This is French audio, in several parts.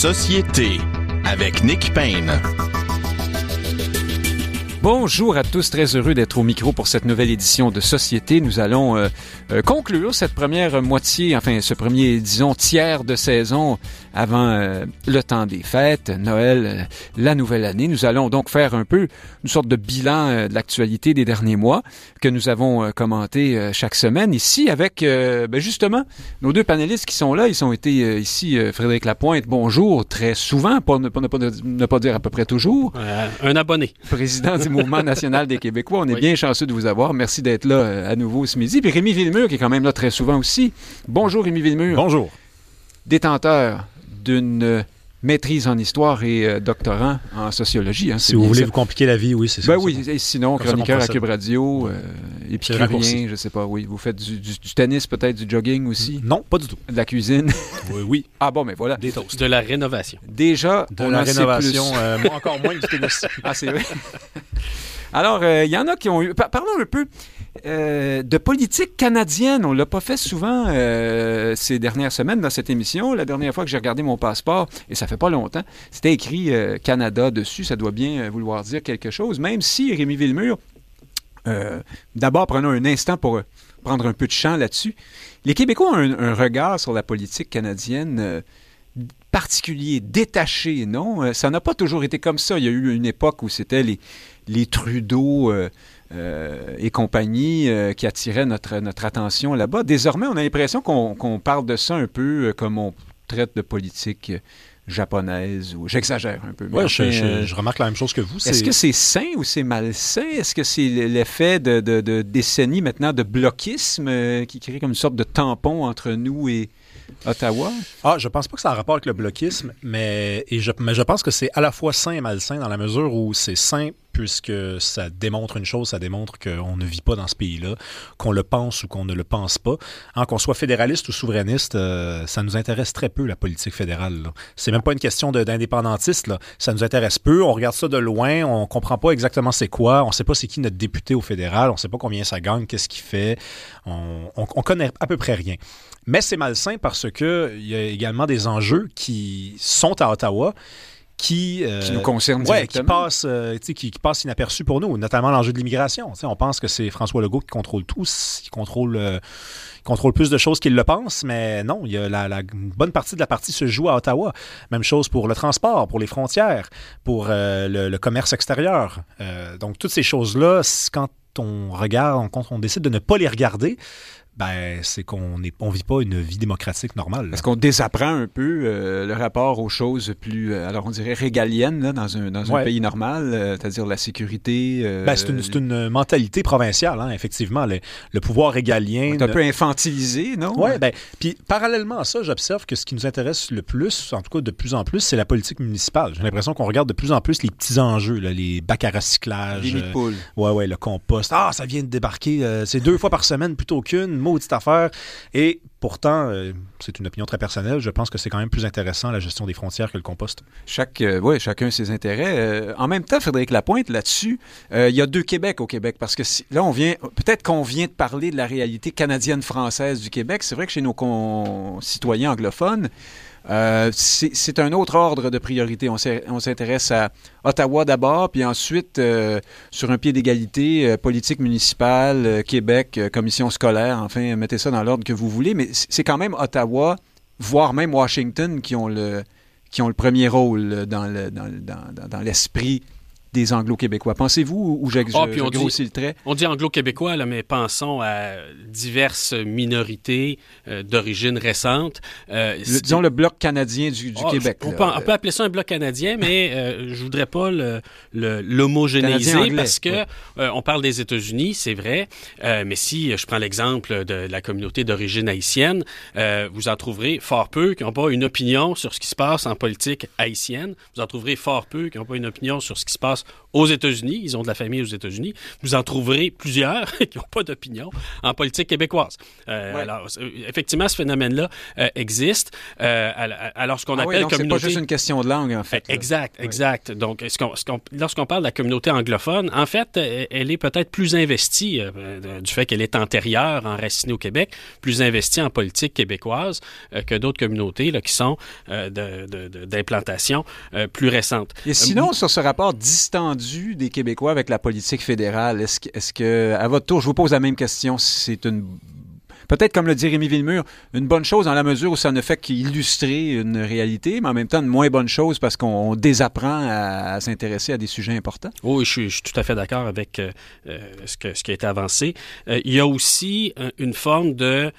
Société avec Nick Payne. Bonjour à tous, très heureux d'être au micro pour cette nouvelle édition de Société. Nous allons euh, euh, conclure cette première moitié, enfin ce premier, disons, tiers de saison avant euh, le temps des fêtes, Noël, la nouvelle année. Nous allons donc faire un peu une sorte de bilan de l'actualité des derniers mois que nous avons commenté chaque semaine ici avec ben, justement nos deux panélistes qui sont là. Ils ont été ici, Frédéric Lapointe, bonjour, très souvent, pour ne, pas, ne pas dire à peu près toujours. un abonné. Président du Mouvement national des Québécois. On est bien chanceux de vous avoir. Merci d'être là euh, à nouveau ce midi. Puis Rémi Villemur, qui est quand même là très souvent aussi. Bonjour, Rémi Villemur. Bonjour. Détenteur d'une maîtrise en histoire et euh, doctorant en sociologie. Hein, si vous voulez vous compliquer la vie, oui, c'est ben ça. oui, et sinon, chroniqueur à Cube Radio, euh, épicurien, je sais pas, oui. Vous faites du, tennis, peut-être du jogging aussi? Non, pas du tout. De la cuisine? Oui, oui. ah bon, mais voilà. Des toasts. De la rénovation. Déjà, de la rénovation, euh, encore moins du tennis. ah, c'est vrai. Alors, il y en a qui ont eu... Parlons un peu euh, de politique canadienne. On l'a pas fait souvent euh, ces dernières semaines dans cette émission. La dernière fois que j'ai regardé mon passeport, et ça fait pas longtemps, c'était écrit euh, Canada dessus. Ça doit bien vouloir dire quelque chose, même si Rémi Villemur, d'abord prenons un instant pour prendre un peu de champ là-dessus. Les Québécois ont un, regard sur la politique canadienne particulier, détaché, non? ça n'a pas toujours été comme ça. Il y a eu une époque où c'était les, les Trudeau et compagnie euh, qui attirait notre, notre attention là-bas. Désormais, on a l'impression qu'on parle de ça un peu euh, comme on traite de politique japonaise ou j'exagère un peu. Oui, je, remarque la même chose que vous. Est-ce que c'est sain ou c'est malsain? Est-ce que c'est l'effet de, de, décennies maintenant de bloquisme qui crée comme une sorte de tampon entre nous et, Ottawa? Ah, je pense pas que ça a rapport avec le bloquisme, mais, et je, mais je pense que c'est à la fois sain et malsain dans la mesure où c'est sain puisque ça démontre une chose, ça démontre qu'on ne vit pas dans ce pays-là, qu'on le pense ou qu'on ne le pense pas. Qu'on soit fédéraliste ou souverainiste, euh, ça nous intéresse très peu, la politique fédérale. C'est même pas une question d'indépendantiste. Ça nous intéresse peu. On regarde ça de loin, on comprend pas exactement c'est quoi, on sait pas c'est qui notre député au fédéral, on sait pas combien ça gagne, qu'est-ce qu'il fait, on connaît à peu près rien. Mais c'est malsain parce qu'il y a également des enjeux qui sont à Ottawa qui, euh, qui nous concernent ouais, qui passent, euh, qui, qui passe inaperçus pour nous, notamment l'enjeu de l'immigration. On pense que c'est François Legault qui contrôle tout, qui contrôle, euh, contrôle plus de choses qu'il le pense, mais non, il y a la, la, une bonne partie de la partie se joue à Ottawa. Même chose pour le transport, pour les frontières, pour le, le, commerce extérieur. donc toutes ces choses-là, quand on regarde, quand on décide de ne pas les regarder, ben, c'est qu'on ne on vit pas une vie démocratique normale. Est-ce qu'on désapprend un peu euh, le rapport aux choses plus, euh, alors on dirait régaliennes là, dans un, dans un pays normal, euh, c'est-à-dire la sécurité? Ben, c'est, une, une, mentalité provinciale, hein, effectivement. Le, le, pouvoir régalien... C'est un peu infantilisé, non? Oui, ben, puis parallèlement à ça, j'observe que ce qui nous intéresse le plus, en tout cas de plus en plus, c'est la politique municipale. J'ai l'impression qu'on regarde de plus en plus les petits enjeux, là, les bacs à recyclage. Les poules. ouais, ouais, le compost. Ah, ça vient de débarquer, c'est deux fois par semaine plutôt qu'une maudite affaire. Et pourtant, euh, c'est une opinion très personnelle, je pense que c'est quand même plus intéressant la gestion des frontières que le compost. Chaque, euh, chacun ses intérêts. Euh, en même temps, Frédéric Lapointe, là-dessus, il y a deux Québec au Québec, parce que là, on vient, peut-être qu'on vient de parler de la réalité canadienne-française du Québec. C'est vrai que chez nos concitoyens anglophones, euh, c'est un autre ordre de priorité. On s'intéresse à Ottawa d'abord, puis ensuite, euh, sur un pied d'égalité, euh, politique municipale, Québec, commission scolaire, enfin, mettez ça dans l'ordre que vous voulez, mais c'est quand même Ottawa, voire même Washington, qui ont le, qui ont le premier rôle dans l'esprit des anglo-québécois. Pensez-vous, ou j'ai ah, grossi le trait? On dit anglo-québécois, mais pensons à diverses minorités euh, d'origine récente. Euh, disons le bloc canadien du, ah, Québec. On peut, appeler ça un bloc canadien, mais euh, je voudrais pas l'homogénéiser parce que on parle des États-Unis, c'est vrai, mais si je prends l'exemple de la communauté d'origine haïtienne, vous en trouverez fort peu qui n'ont pas une opinion sur ce qui se passe en politique haïtienne. Vous en trouverez fort peu qui n'ont pas une opinion sur ce qui se passe passe aux États-Unis. Ils ont de la famille aux États-Unis. Vous en trouverez plusieurs qui n'ont pas d'opinion en politique québécoise. Euh, alors, effectivement, ce phénomène-là existe. alors, ce qu'on ah appelle oui, communauté... C'est pas juste une question de langue, en fait. Exact, exact. Donc, lorsqu'on parle de la communauté anglophone, en fait, elle est peut-être plus investie du fait qu'elle est antérieure, enracinée au Québec, plus investie en politique québécoise que d'autres communautés là, qui sont d'implantation plus récentes. Et sinon, sur ce rapport des Québécois avec la politique fédérale, est-ce que, à votre tour, je vous pose la même question, c'est une peut-être, comme le dit Rémi Villemur, une bonne chose dans la mesure où ça ne fait qu'illustrer une réalité, mais en même temps une moins bonne chose parce qu'on désapprend à, s'intéresser à des sujets importants. Oui, je suis, tout à fait d'accord avec euh, euh, ce qui a été avancé. Euh, il y a aussi une forme de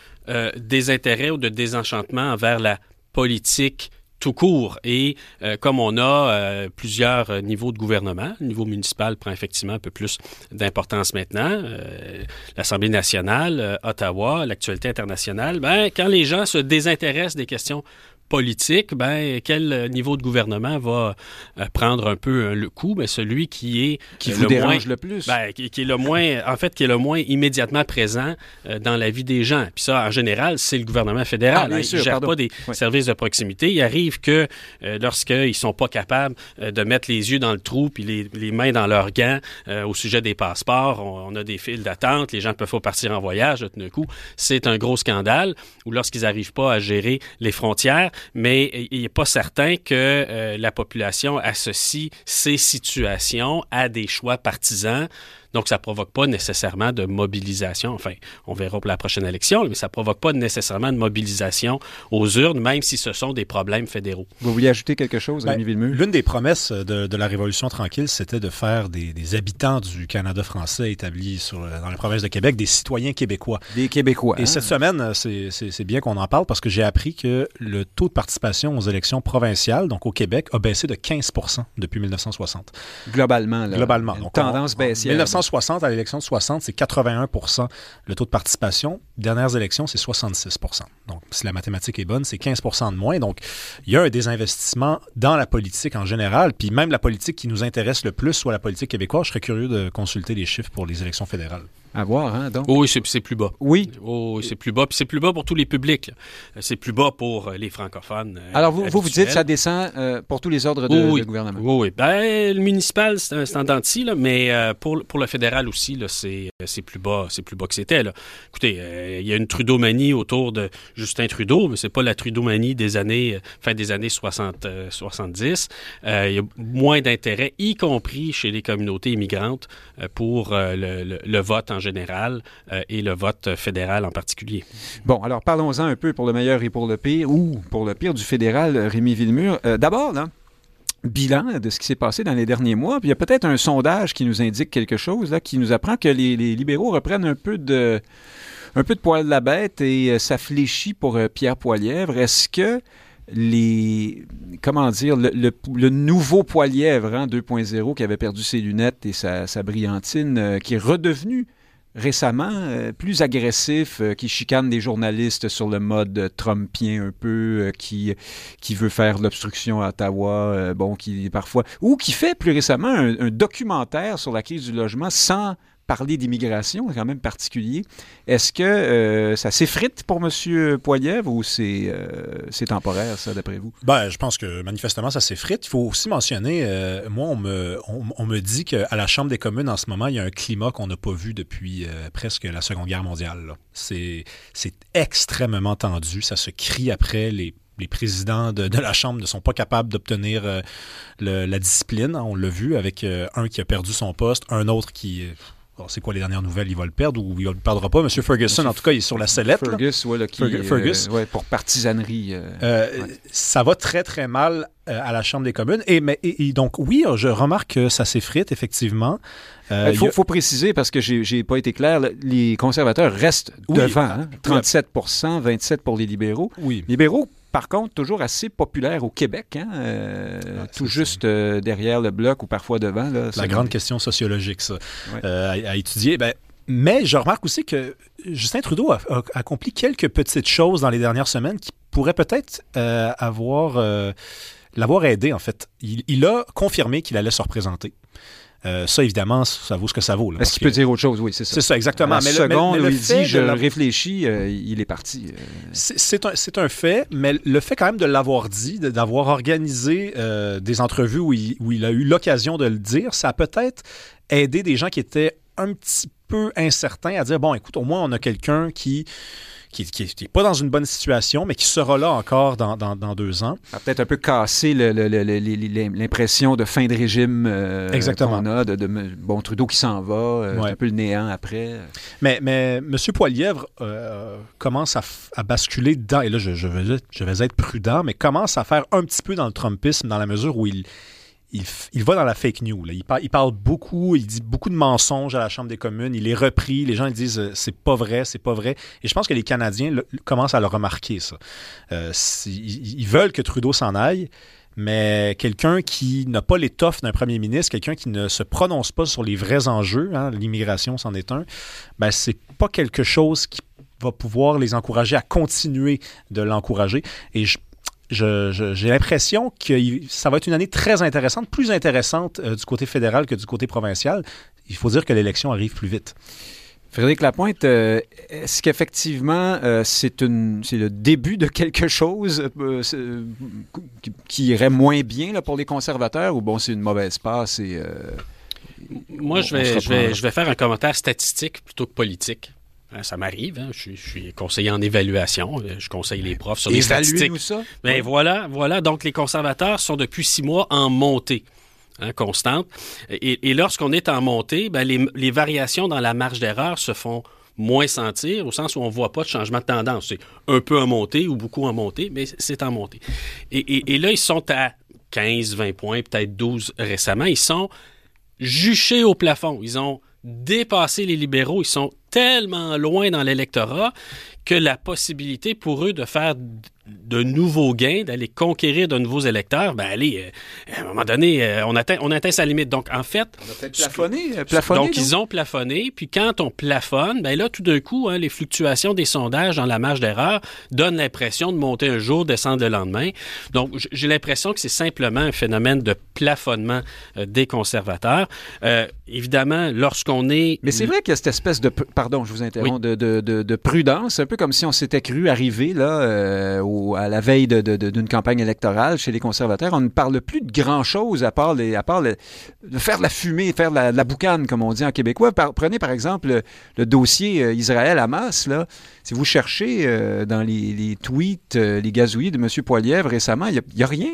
désintérêt ou de désenchantement envers la politique tout court. Et euh, comme on a euh, plusieurs niveaux de gouvernement, le niveau municipal prend effectivement un peu plus d'importance maintenant. Euh, L'Assemblée nationale, Ottawa, l'actualité internationale, ben, quand les gens se désintéressent des questions politique, ben, quel niveau de gouvernement va euh, prendre un peu euh, le coup? Ben, celui qui est qui vous le dérange le plus. Ben, qui, est le moins, en fait, qui est le moins immédiatement présent euh, dans la vie des gens. Puis ça, en général, c'est le gouvernement fédéral. Ah, il ne gère pas des services de proximité. Il arrive que lorsqu'ils ne sont pas capables de mettre les yeux dans le trou puis les, les mains dans leurs gants au sujet des passeports, on, a des files d'attente, les gens peuvent pas partir en voyage tout d'un coup. C'est un gros scandale. Ou lorsqu'ils n'arrivent pas à gérer les frontières, mais il n'est pas certain que euh, la population associe ces situations à des choix partisans donc, ça ne provoque pas nécessairement de mobilisation. Enfin, on verra pour la prochaine élection, mais ça ne provoque pas nécessairement de mobilisation aux urnes, même si ce sont des problèmes fédéraux. Vous vouliez ajouter quelque chose, ben, Villemur? L'une des promesses de, la Révolution tranquille, c'était de faire des, habitants du Canada français établis sur, dans la province de Québec des citoyens québécois. Des Québécois. Et cette semaine, c'est bien qu'on en parle parce que j'ai appris que le taux de participation aux élections provinciales, donc au Québec, a baissé de 15 depuis 1960. Globalement, là. Globalement. Donc, tendance baissière. 1960, à l'élection de 60, c'est 81 le taux de participation. Dernières élections, c'est 66 Donc, si la mathématique est bonne, c'est 15% de moins. Donc, il y a un désinvestissement dans la politique en général. Puis même la politique qui nous intéresse le plus, soit la politique québécoise, je serais curieux de consulter les chiffres pour les élections fédérales. À voir, hein, donc. oui, c'est plus bas. Oui. Oh, c'est plus bas. Puis c'est plus bas pour tous les publics. C'est plus bas pour euh, les francophones. Euh, Alors, vous, vous, dites que ça descend euh, pour tous les ordres de, gouvernement. Oui, oui. Ben, le municipal, c'est un stand là, mais pour, pour le fédéral aussi, c'est plus bas c'est plus bas que c'était. Écoutez, il y a une Trudeau-manie autour de Justin Trudeau, mais c'est pas la Trudeau-manie des années, fin des années 60, 70. il y a moins d'intérêt, y compris chez les communautés immigrantes, pour le, le vote en général euh, et le vote fédéral en particulier. Bon, alors parlons-en un peu pour le meilleur et pour le pire, ou pour le pire du fédéral, Rémi Villemur. Euh, d'abord, bilan de ce qui s'est passé dans les derniers mois. Puis il y a peut-être un sondage qui nous indique quelque chose, là, qui nous apprend que les, libéraux reprennent un peu de un peu de poil de la bête et euh, ça fléchit pour Pierre Poilièvre. Est-ce que les comment dire le, nouveau Poilièvre hein, 2.0 qui avait perdu ses lunettes et sa, brillantine, qui est redevenu récemment euh, plus agressif, euh, qui chicane des journalistes sur le mode trumpien un peu, euh, qui, qui veut faire l'obstruction à Ottawa, bon, qui parfois, ou qui fait plus récemment un, documentaire sur la crise du logement sans parler d'immigration, c'est quand même particulier. Est-ce que euh, ça s'effrite pour M. Poiliev ou euh, c'est temporaire, ça, d'après vous? Ben, je pense que manifestement, ça s'effrite. Il faut aussi mentionner, euh, moi, on me, dit qu'à la Chambre des communes, en ce moment, il y a un climat qu'on n'a pas vu depuis presque la Seconde Guerre mondiale. C'est extrêmement tendu. Ça se crie après les présidents de, la Chambre ne sont pas capables d'obtenir la discipline. On l'a vu avec un qui a perdu son poste, un autre qui c'est quoi les dernières nouvelles? Il va le perdre ou il ne le perdra pas? Monsieur Ferguson, en tout cas, il est sur la sellette. Fergus. Euh, pour partisanerie. Euh, euh, ça va très, très mal à la Chambre des communes. Et, mais, donc, oui, je remarque que ça s'effrite, effectivement. Il faut, préciser, parce que j'ai pas été clair, les conservateurs restent devant. 37% 27 hein. pour les libéraux. Oui. Libéraux par contre, toujours assez populaire au Québec, hein, euh, ah, tout juste euh, derrière le bloc ou parfois devant. la grande question sociologique, ça, euh, à, étudier. Ben, mais je remarque aussi que Justin Trudeau a, accompli quelques petites choses dans les dernières semaines qui pourraient peut-être avoir l'avoir aidé, en fait. Il, a confirmé qu'il allait se représenter. Euh, ça, évidemment, ça vaut ce que ça vaut. Est-ce qu'il peut dire autre chose? Oui, c'est ça. C'est ça, exactement. mais le, où il dit « je réfléchis euh, il est parti. Euh. C'est un, un, fait, mais le fait quand même de l'avoir dit, d'avoir organisé des entrevues où il, où il a eu l'occasion de le dire, ça a peut-être aidé des gens qui étaient un petit peu incertains à dire, bon, écoute, au moins on a quelqu'un qui qui n'est pas dans une bonne situation, mais qui sera là encore dans, dans, deux ans. Ça a peut-être un peu cassé l'impression de fin de régime euh, qu'on a, de, bon, Trudeau qui s'en va, euh, un peu le néant après. Mais, mais M. Poilièvre euh, commence à, à, basculer dans, et là je, je, vais, je vais être prudent, mais commence à faire un petit peu dans le Trumpisme dans la mesure où il il, va dans la fake news. Il, parle, beaucoup, il dit beaucoup de mensonges à la Chambre des communes. Il est repris. Les gens ils disent euh, c'est pas vrai, c'est pas vrai. Et je pense que les Canadiens commencent à le remarquer, ça. Euh, ils, veulent que Trudeau s'en aille, mais quelqu'un qui n'a pas l'étoffe d'un premier ministre, quelqu'un qui ne se prononce pas sur les vrais enjeux, hein, l'immigration c'en est un, ben, c'est pas quelque chose qui va pouvoir les encourager à continuer de l'encourager. Et je j'ai l'impression que ça va être une année très intéressante, plus intéressante euh, du côté fédéral que du côté provincial. Il faut dire que l'élection arrive plus vite. Frédéric Lapointe, euh, est-ce qu'effectivement euh, c'est le début de quelque chose qui irait moins bien là, pour les conservateurs ou bon c'est une mauvaise passe et moi je vais, je, vais, je vais faire un commentaire statistique plutôt que politique. Hein, ça m'arrive. Hein. Je, suis conseiller en évaluation. Euh, je conseille les profs sur les statistiques. ça. Ben voilà, voilà. Donc les conservateurs sont depuis six mois en montée. Hein, constante. Et, lorsqu'on est en montée, ben, les, variations dans la marge d'erreur se font moins sentir, au sens où on ne voit pas de changement de tendance. C'est un peu en montée ou beaucoup en montée, mais c'est en montée. Et, et, là, ils sont à 15, 20 points, peut-être 12 récemment. Ils sont juchés au plafond. Ils ont dépassé les libéraux. Ils sont tellement loin dans l'électorat que la possibilité pour eux de faire de nouveaux gains, d'aller conquérir de nouveaux électeurs, ben allez, euh, à un moment donné, euh, on atteint, on atteint sa limite. Donc, en fait... On a peut-être plafonné, euh, plafonné, Donc, ils ont plafonné. Puis quand on plafonne, ben là, tout d'un coup, hein, les fluctuations des sondages dans la marge d'erreur donnent l'impression de monter un jour, descendre le lendemain. Donc, j'ai l'impression que c'est simplement un phénomène de plafonnement des conservateurs. évidemment, lorsqu'on est... Mais c'est vrai qu'il y a cette espèce de... Pardon, je vous interromps, de, de, de, prudence, un peu comme si on s'était cru arriver là, au à la veille d'une campagne électorale chez les conservateurs, on ne parle plus de grand-chose à part, les, à part de faire de la fumée, faire de la, boucane, comme on dit en québécois. prenez par exemple le, dossier euh, Israël-Hamas. Si vous cherchez euh, dans les, tweets, euh, les gazouillis de M. Poilievre récemment, il n'y a, rien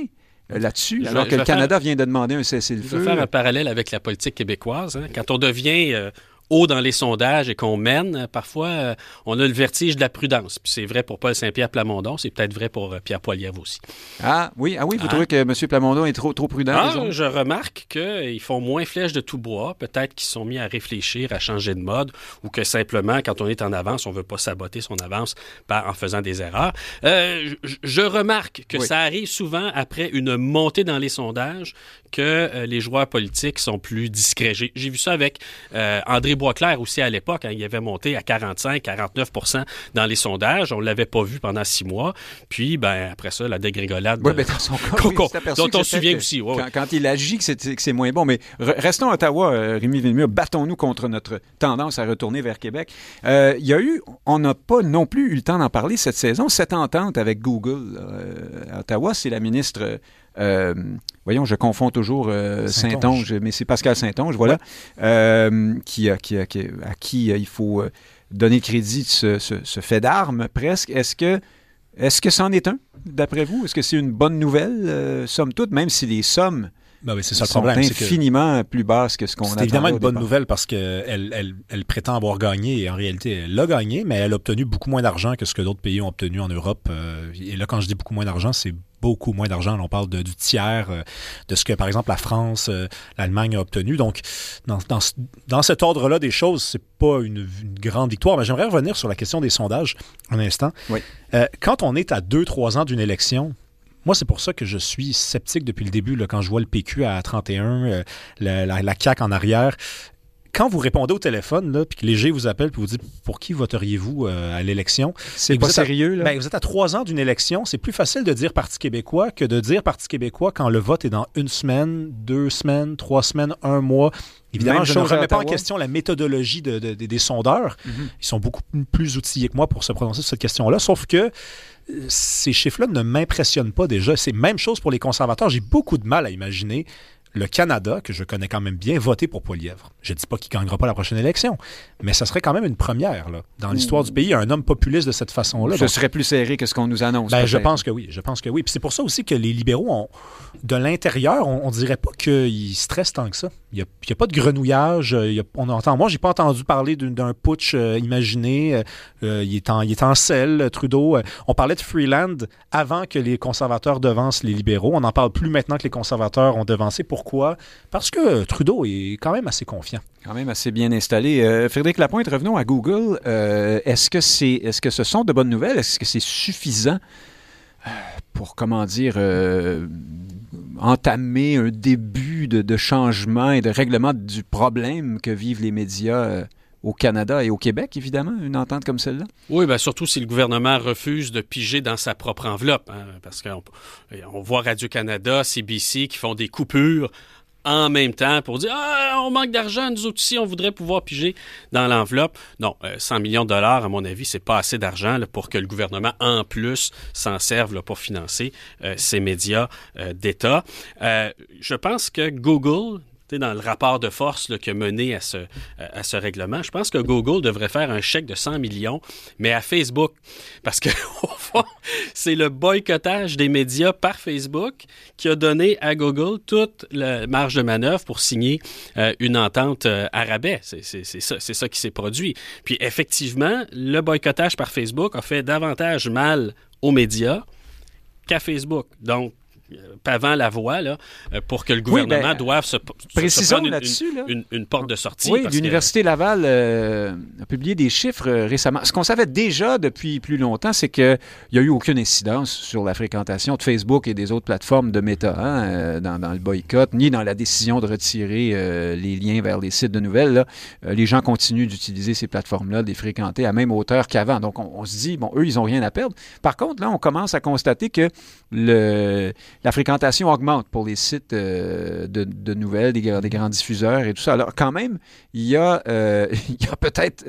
là-dessus, alors que le Canada vient de demander un cessez-le-feu. Je vais faire un parallèle avec la politique québécoise. Hein. Quand on devient haut dans les sondages et qu'on mène, parfois, euh, on a le vertige de la prudence. Puis c'est vrai pour Paul Saint-Pierre Plamondon, c'est peut-être vrai pour euh, Pierre Poilievre aussi. Ah oui, ah oui, vous ah. trouvez que M. Plamondon est trop, trop prudent? Ah, je remarque qu'ils font moins flèche de tout bois. Peut-être qu'ils sont mis à réfléchir, à changer de mode, ou que simplement, quand on est en avance, on ne veut pas saboter son avance par, en faisant des erreurs. Euh, je, remarque que ça arrive souvent après une montée dans les sondages que les joueurs politiques sont plus discrets. J'ai vu ça avec André Boisclair aussi à l'époque, hein, il avait monté à 45, 49% dans les sondages. On ne l'avait pas vu pendant six mois. Puis, ben, après ça, la dégringolade. Oui, mais dans son cas, dont on se souvient aussi. quand, il agit, que c'est moins bon. Mais restons à Ottawa, euh, Rémi Villemur, battons-nous contre notre tendance à retourner vers Québec. Euh, il y a eu, on n'a pas non plus eu le temps d'en parler cette saison, cette entente avec Google. Euh, à Ottawa, c'est la ministre euh, voyons, je confonds toujours euh, Saint-Onge, mais c'est Pascal Saint-Onge, voilà, euh, qui, à qui il faut donner crédit de ce, fait d'armes presque. Est-ce que est-ce que c'en est un, d'après vous? Est-ce que c'est une bonne nouvelle, somme toute, même si les sommes ben oui, c'est ça le problème. infiniment plus basses que ce qu'on a. C'est évidemment une bonne nouvelle parce qu'elle elle, elle, prétend avoir gagné et en réalité, elle a gagné, mais elle a obtenu beaucoup moins d'argent que ce que d'autres pays ont obtenu en Europe. et là, quand je dis beaucoup moins d'argent, c'est beaucoup moins d'argent. On parle de, du tiers euh, de ce que, par exemple, la France, euh, l'Allemagne a obtenu. Donc, dans, dans, dans cet ordre-là des choses, c'est pas une, grande victoire. Mais j'aimerais revenir sur la question des sondages un instant. Oui. Euh, quand on est à deux, trois ans d'une élection, moi, c'est pour ça que je suis sceptique depuis le début, là, quand je vois le PQ à 31, la, la, la CAQ en arrière quand vous répondez au téléphone, là, puis que léger vous appelle puis vous dit pour qui voteriez-vous à l'élection? C'est pas sérieux, là. Ben, vous êtes à trois ans d'une élection. C'est plus facile de dire Parti québécois que de dire Parti québécois quand le vote est dans une semaine, deux semaines, trois semaines, un mois. Évidemment, je ne remets pas en question la méthodologie des sondeurs. Mm-hmm. Ils sont beaucoup plus outillés que moi pour se prononcer sur cette question-là. Sauf que euh, ces chiffres-là ne m'impressionnent pas déjà. C'est même chose pour les conservateurs. J'ai beaucoup de mal à imaginer le Canada, que je connais quand même bien, voter pour Poilièvre. Je ne dis pas qu'il ne gagnera pas la prochaine élection, mais ça serait quand même une première là, dans l'histoire du pays, un homme populiste de cette façon-là. Ce serait plus serré que ce qu'on nous annonce. Ben, je pense que oui, je pense que oui. Puis c'est pour ça aussi que les libéraux, ont, de l'intérieur, on, ne dirait pas qu'ils stressent tant que ça. Il n'y a, pas de grenouillage. Il on entend, moi, j'ai pas entendu parler d'un putsch euh, imaginé. Euh, il, est en, il est en selle, Trudeau. On parlait de Freeland avant que les conservateurs devancent les libéraux. On n'en parle plus maintenant que les conservateurs ont devancé. Pourquoi? Parce que Trudeau est quand même assez confiant. Quand même assez bien installé. Euh, Frédéric Lapointe, revenons à Google. est-ce que c'est, est-ce que ce sont de bonnes nouvelles? Est-ce que c'est suffisant pour, comment dire, entamer un début de, changement et de règlement du problème que vivent les médias euh, au Canada et au Québec, évidemment, une entente comme celle-là? Oui, bien, surtout si le gouvernement refuse de piger dans sa propre enveloppe. Hein, parce qu'on on voit Radio-Canada, CBC qui font des coupures en même temps pour dire ah, on manque d'argent, nous aussi, on voudrait pouvoir piger dans l'enveloppe. Non, 100 euh, millions de dollars, à mon avis, c'est pas assez d'argent pour que le gouvernement, en plus, s'en serve pour financer euh, ces médias euh, d'État. je pense que Google dans le rapport de force qui a mené à ce, à ce règlement, je pense que Google devrait faire un chèque de 100 millions, mais à Facebook. Parce que, c'est le boycottage des médias par Facebook qui a donné à Google toute la marge de manœuvre pour signer euh, une entente euh, à rabais. C'est ça, ça qui s'est produit. Puis, effectivement, le boycottage par Facebook a fait davantage mal aux médias qu'à Facebook. Donc, pavant la voie là, euh, pour que le gouvernement ben, doive se, précisons là-dessus, une, une, porte de sortie. Oui, l'Université Laval euh, a publié des chiffres euh, récemment. Ce qu'on savait déjà depuis plus longtemps, c'est qu'il n'y a eu aucune incidence sur la fréquentation de Facebook et des autres plateformes de Meta hein, dans, le boycott, ni dans la décision de retirer les liens vers les sites de nouvelles. les gens continuent d'utiliser ces plateformes-là, de les fréquenter à même hauteur qu'avant. Donc, on, on, se dit, bon, eux, ils n'ont rien à perdre. Par contre, là, on commence à constater que le la fréquentation augmente pour les sites euh, de, nouvelles, des, grands diffuseurs et tout ça. Alors, quand même, il y a, euh, a peut-être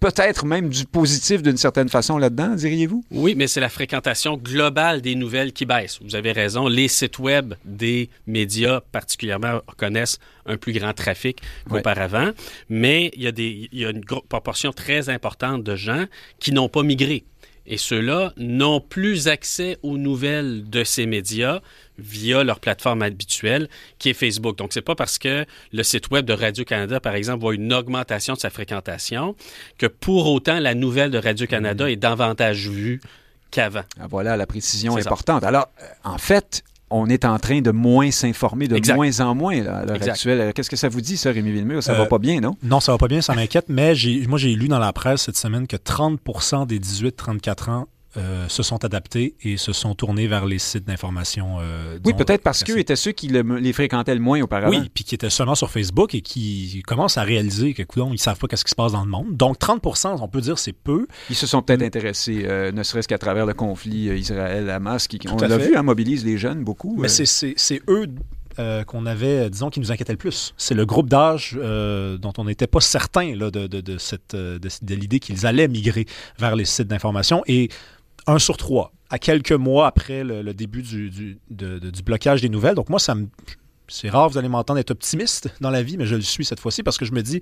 peut-être même du positif d'une certaine façon là-dedans, diriez-vous? Oui, mais c'est la fréquentation globale des nouvelles qui baisse. Vous avez raison. Les sites web des médias, particulièrement, connaissent un plus grand trafic qu'auparavant. Mais il y, a des, il y a une proportion très importante de gens qui n'ont pas migré. Et ceux-là n'ont plus accès aux nouvelles de ces médias via leur plateforme habituelle, qui est Facebook. Donc, c'est pas parce que le site web de Radio-Canada, par exemple, voit une augmentation de sa fréquentation que pour autant la nouvelle de Radio-Canada mm-hmm. est davantage vue qu'avant. Ah, voilà la précision importante. Alors, euh, en fait, on est en train de moins s'informer, de moins en moins à l'heure actuelle. Qu'est-ce que ça vous dit, ça, Rémi Villemur? Ça va euh, pas bien, non? Non, ça va pas bien, ça m'inquiète, mais moi, j'ai lu dans la presse cette semaine que 30% des 18-34 ans euh, se sont adaptés et se sont tournés vers les sites d'information. Euh, oui, peut-être parce qu'eux étaient ceux qui les fréquentaient le moins auparavant. Oui, puis qui étaient seulement sur Facebook et qui commencent à réaliser que, ils savent pas qu'est-ce qui se passe dans le monde. Donc, 30% on peut dire, c'est peu. Ils se sont peut-être intéressés, euh, ne serait-ce qu'à travers le conflit Israël-Hamas, qui, on l'a vu, hein, mobilise les jeunes beaucoup. Mais c'est eux qu'on avait, disons, qui nous inquiétaient le plus. C'est le groupe d'âge dont on n'était pas certain là, de, de, cette, de l'idée qu'ils allaient migrer vers les sites d'information. Et un sur trois, à quelques mois après le, début du, blocage des nouvelles. Donc moi, ça. C'est rare, vous allez m'entendre être optimiste dans la vie, mais je le suis cette fois-ci parce que je me dis,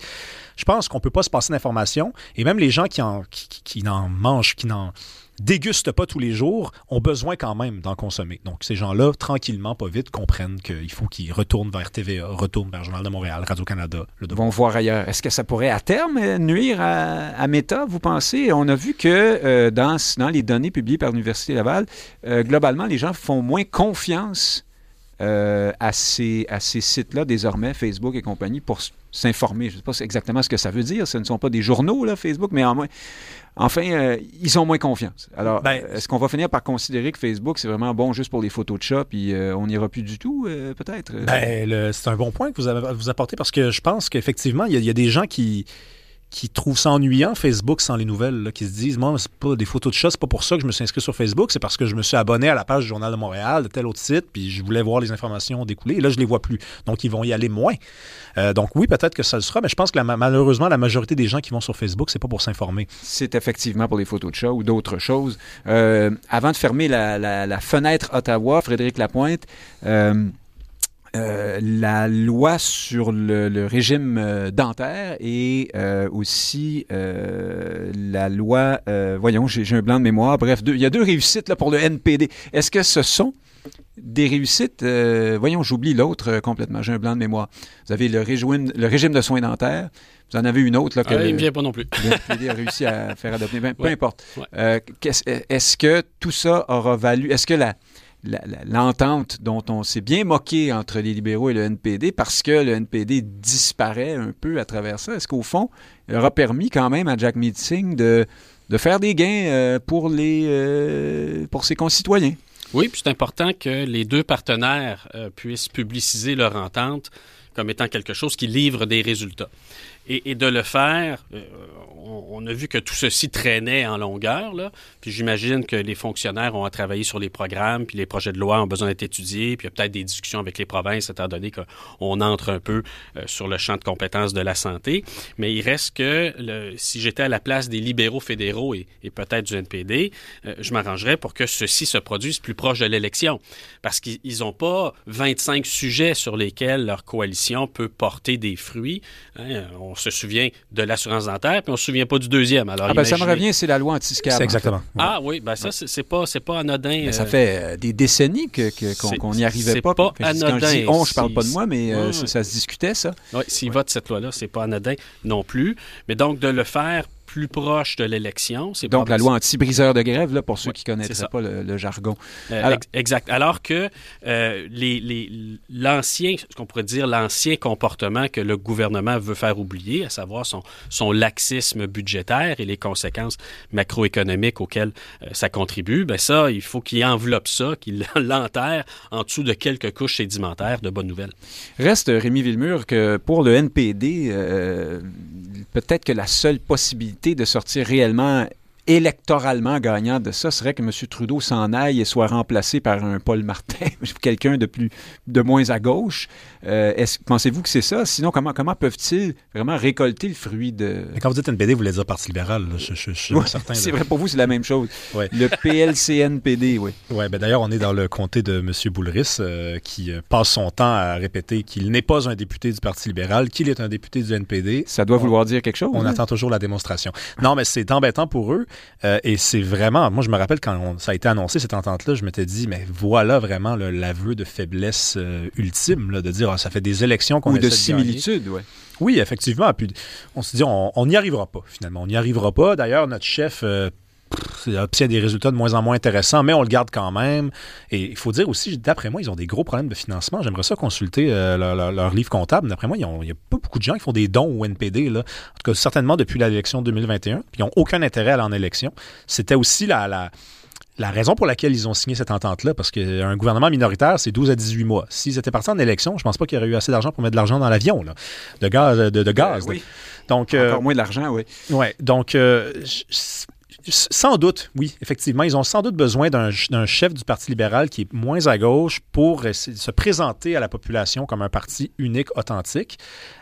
je pense qu'on ne peut pas se passer d'informations. Et même les gens qui en, qui en mangent, qui n'en dégustent pas tous les jours, ont besoin quand même d'en consommer. Donc, ces gens-là, tranquillement, pas vite, comprennent qu'il faut qu'ils retournent vers TVA, retournent vers Journal de Montréal, Radio-Canada. Le Vont voir ailleurs. Est-ce que ça pourrait à terme nuire à, Meta, vous pensez? On a vu que euh, dans, dans, les données publiées par l'Université Laval, euh, globalement, les gens font moins confiance à ces, à ces sites-là, désormais, Facebook et compagnie, pour s'informer. Je ne sais pas exactement ce que ça veut dire. Ce ne sont pas des journaux, là, Facebook, mais en moins, enfin, euh, ils ont moins confiance. Alors, ben, est-ce qu'on va finir par considérer que Facebook, c'est vraiment bon juste pour les photos de chat, puis euh, on n'ira plus du tout, euh, peut-être? Ben, c'est un bon point que vous, avez, vous apportez parce que je pense qu'effectivement, il y, a des gens qui qui trouvent ça ennuyant, Facebook, sans les nouvelles, qui se disent, moi, c'est pas des photos de chat, c'est pas pour ça que je me suis inscrit sur Facebook, c'est parce que je me suis abonné à la page du Journal de Montréal, de tel autre site, puis je voulais voir les informations découler, là, je les vois plus. Donc, ils vont y aller moins. Euh, donc, oui, peut-être que ça le sera, mais je pense que malheureusement, la majorité des gens qui vont sur Facebook, c'est pas pour s'informer. C'est effectivement pour les photos de chat ou d'autres choses. Euh, avant de fermer la, fenêtre Ottawa, Frédéric Lapointe, euh, euh, la loi sur le, régime euh, dentaire et euh, aussi la loi, voyons, j'ai un blanc de mémoire, bref, il y a deux réussites là, pour le NPD. Est-ce que ce sont des réussites, voyons, j'oublie l'autre complètement, j'ai un blanc de mémoire. Vous avez le régime, le régime de soins dentaires, vous en avez une autre là, que ah, il ne vient pas non plus. le NPD a réussi à faire adopter. Ben, peu importe. est-ce que tout ça aura valu, est-ce que la l'entente dont on s'est bien moqué entre les libéraux et le NPD parce que le NPD disparaît un peu à travers ça. Est-ce qu'au fond, il aura permis quand même à Jack Meeting de, faire des gains euh, pour, euh, pour ses concitoyens? Oui, puis c'est important que les deux partenaires euh, puissent publiciser leur entente comme étant quelque chose qui livre des résultats. Et, de le faire, euh, on, a vu que tout ceci traînait en longueur. Là. Puis j'imagine que les fonctionnaires ont à travailler sur les programmes, puis les projets de loi ont besoin d'être étudiés, puis il y a peut-être des discussions avec les provinces, étant donné qu'on entre un peu euh, sur le champ de compétences de la santé. Mais il reste que si j'étais à la place des libéraux fédéraux et, peut-être du NPD, euh, je m'arrangerais pour que ceci se produise plus proche de l'élection. Parce qu'ils n'ont pas 25 sujets sur lesquels leur coalition peut porter des fruits. Hein se souvient de l'assurance dentaire, puis on ne se souvient pas du deuxième. Alors, ah ben, ça me revient, c'est la loi anti-SCAB. C'est exactement. Ah oui, ben ça, c'est pas, pas anodin. Ben, ça euh, fait euh, des décennies qu'on n'y arrivait pas. pas anodin. Quand je dis on, je parle pas de moi, mais euh, ça, se discutait, ça. Oui, s'il vote cette loi-là, c'est pas anodin non plus. Mais donc, de le faire plus proche de l'élection. Donc, la loi anti-briseur de grève, là, pour ceux qui ne connaîtraient pas le, jargon. Euh, exact. Alors que euh, l'ancien, ce qu'on pourrait dire, l'ancien comportement que le gouvernement veut faire oublier, à savoir son, son laxisme budgétaire et les conséquences macroéconomiques auxquelles euh, ça contribue, ben ça, il faut qu'il enveloppe ça, qu'il l'enterre en dessous de quelques couches sédimentaires de bonnes nouvelles. Reste, Rémi Villemur, que pour le NPD, peut-être que la seule possibilité de sortir réellement électoralement gagnant de ça serait que M. Trudeau s'en aille et soit remplacé par un Paul Martin, quelqu'un de plus de moins à gauche. Euh, pensez-vous que c'est ça? Sinon, comment, comment peuvent-ils vraiment récolter le fruit de... quand vous dites NPD, vous voulez dire Parti libéral. je, suis certain. C'est vrai, pour vous, c'est la même chose. Le PLCNPD, oui. Oui, ben d'ailleurs, on est dans le comté de M. Boulris, euh, qui euh, passe son temps à répéter qu'il n'est pas un député du Parti libéral, qu'il est un député du NPD. Ça doit vouloir dire quelque chose. On hein? attend toujours la démonstration. Non, mais c'est embêtant pour eux. Et c'est vraiment... Moi, je me rappelle quand ça a été annoncé, cette entente-là, je m'étais dit, mais voilà vraiment l'aveu de faiblesse ultime, là, de dire ça fait des élections qu'on Ou de similitude, oui. Oui, effectivement. Puis on se dit, on n'y arrivera pas, finalement. On n'y arrivera pas. D'ailleurs, notre chef. Euh, obtient des résultats de moins en moins intéressants, mais on le garde quand même. Et il faut dire aussi, d'après moi, ils ont des gros problèmes de financement. J'aimerais ça consulter euh, leur, livre comptable. D'après moi, il n'y a pas beaucoup de gens qui font des dons au NPD. Là. En tout cas, certainement depuis l'élection 2021. Puis ils n'ont aucun intérêt à aller en élection. C'était aussi la la raison pour laquelle ils ont signé cette entente-là, parce qu'un gouvernement minoritaire, c'est 12 à 18 mois. S'ils étaient partis en élection, je pense pas qu'il y aurait eu assez d'argent pour mettre de l'argent dans l'avion, de gaz. De, gaz euh, oui. Donc, euh, Encore moins d'argent, oui. Oui. Donc, euh, sans doute, oui, effectivement. Ils ont sans doute besoin d'un chef du Parti libéral qui est moins à gauche pour se présenter à la population comme un parti unique, authentique.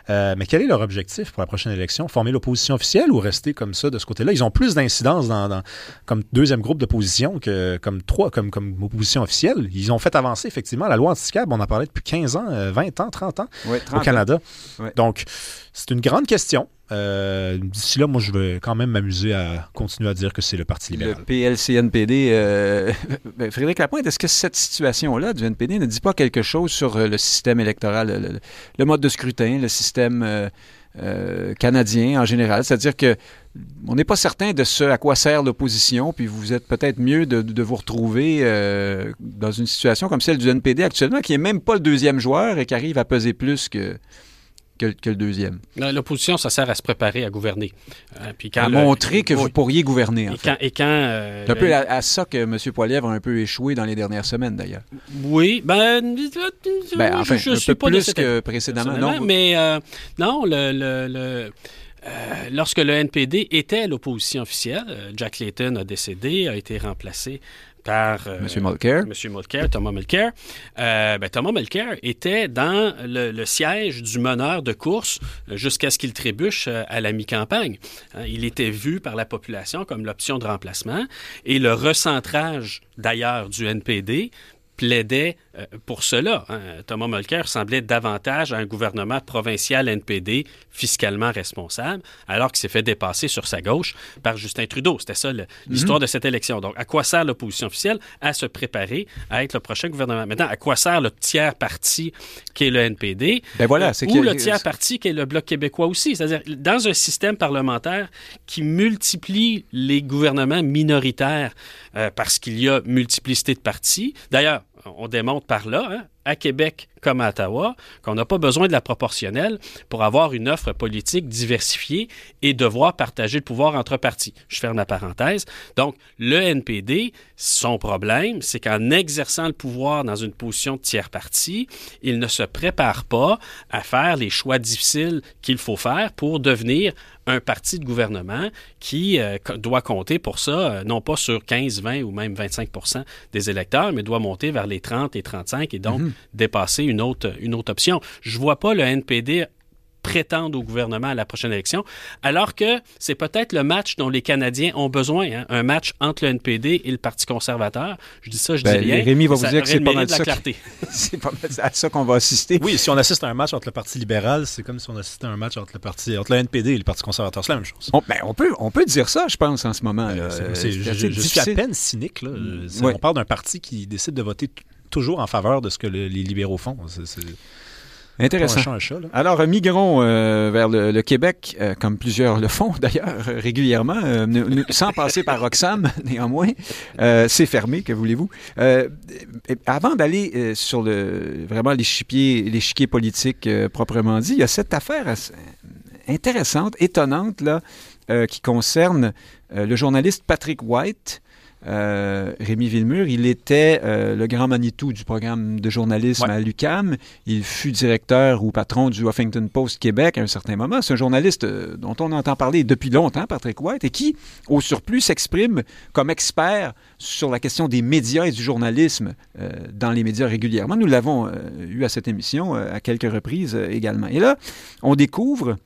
Euh, mais quel est leur objectif pour la prochaine élection? Former l'opposition officielle ou rester comme ça de ce côté-là? Ils ont plus d'incidence dans, comme deuxième groupe d'opposition que comme trois, comme, comme opposition officielle. Ils ont fait avancer effectivement la loi anti-CAB. On en parlait depuis 15 ans, 20 euh, ans, 30 ans au Canada. Donc, c'est une grande question. Euh, d'ici là, moi, je vais quand même m'amuser à continuer à dire que c'est le Parti libéral. Le PLCNPD. Euh, ben, Frédéric Lapointe, est-ce que cette situation-là du NPD ne dit pas quelque chose sur le système électoral, le, mode de scrutin, le système canadiens en général? C'est-à-dire que on n'est pas certain de ce à quoi sert l'opposition, puis vous êtes peut-être mieux de, vous retrouver dans une situation comme celle du NPD actuellement, qui n'est même pas le deuxième joueur et qui arrive à peser plus que, que, le deuxième. L'opposition, ça sert à se préparer à gouverner. Euh, puis quand à montrer que vous pourriez gouverner. En et, quand, et quand, euh, C'est un peu à, ça que M. Poilievre a un peu échoué dans les dernières semaines, d'ailleurs. Oui, ben, ben enfin, je, un suis peu pas plus que précédemment. Non, mais euh, non, le, le, lorsque le NPD était l'opposition officielle, Jack Layton a décédé, a été remplacé par euh, M. Mulcair. M. Mulcair, Thomas Mulcair. Euh, ben, Thomas Mulcair était dans le, siège du meneur de course jusqu'à ce qu'il trébuche euh, à la mi-campagne. Hein, il était vu par la population comme l'option de remplacement et le recentrage d'ailleurs du NPD plaidait euh, pour cela. Hein. Thomas Mulcair semblait davantage à un gouvernement provincial NPD fiscalement responsable, alors qu'il s'est fait dépasser sur sa gauche par Justin Trudeau. C'était ça l'histoire mhm. de cette élection. Donc, à quoi sert l'opposition officielle? À se préparer à être le prochain gouvernement. Maintenant, à quoi sert le tiers parti qui est le NPD? Ben voilà, ou le tiers parti qui est le Bloc québécois aussi? C'est-à-dire, dans un système parlementaire qui multiplie les gouvernements minoritaires euh, parce qu'il y a multiplicité de partis. D'ailleurs, on démontre par là, hein, à Québec comme à Ottawa, qu'on n'a pas besoin de la proportionnelle pour avoir une offre politique diversifiée et devoir partager le pouvoir entre partis. Je ferme la parenthèse. Donc, le NPD, son problème, c'est qu'en exerçant le pouvoir dans une position de tiers parti, il ne se prépare pas à faire les choix difficiles qu'il faut faire pour devenir un parti de gouvernement qui euh, doit compter pour ça, euh, non pas sur 15, 20 ou même 25% des électeurs, mais doit monter vers les 30 et 35 et donc mhm. dépasser une autre, une autre option. Je vois pas le NPD prétendent au gouvernement à la prochaine élection, alors que c'est peut-être le match dont les Canadiens ont besoin, hein, un match entre le NPD et le Parti conservateur. Je dis ça, je dis ben, rien. Rémi va vous dire que c'est pas mal ça. c'est pas mal à ça qu'on va assister. Oui, si on assiste à un match entre le Parti libéral, c'est comme si on assistait à un match entre le Parti, entre le NPD et le Parti conservateur. C'est la même chose. On, ben, on, peut, on peut dire ça, je pense, en ce moment. Ben, je, suis à peine cynique. Là. On parle d'un parti qui décide de voter toujours en faveur de ce que les libéraux font. C'est Intéressant. Alors, migrons euh, vers le, Québec, euh, comme plusieurs le font d'ailleurs régulièrement, euh, sans passer par Roxham, néanmoins. c'est fermé, que voulez-vous. avant d'aller sur le vraiment l'échiquier politique proprement dit, il y a cette affaire intéressante, étonnante, là, qui concerne le journaliste Patrick White, euh, Rémi Villemur, il était euh, le grand Manitou du programme de journalisme à l'UCAM. Il fut directeur ou patron du Huffington Post Québec à un certain moment. C'est un journaliste euh, dont on entend parler depuis longtemps, Patrick White, et qui, au surplus, s'exprime comme expert sur la question des médias et du journalisme dans les médias régulièrement. Nous l'avons eu à cette émission à quelques reprises également. Et là, on découvre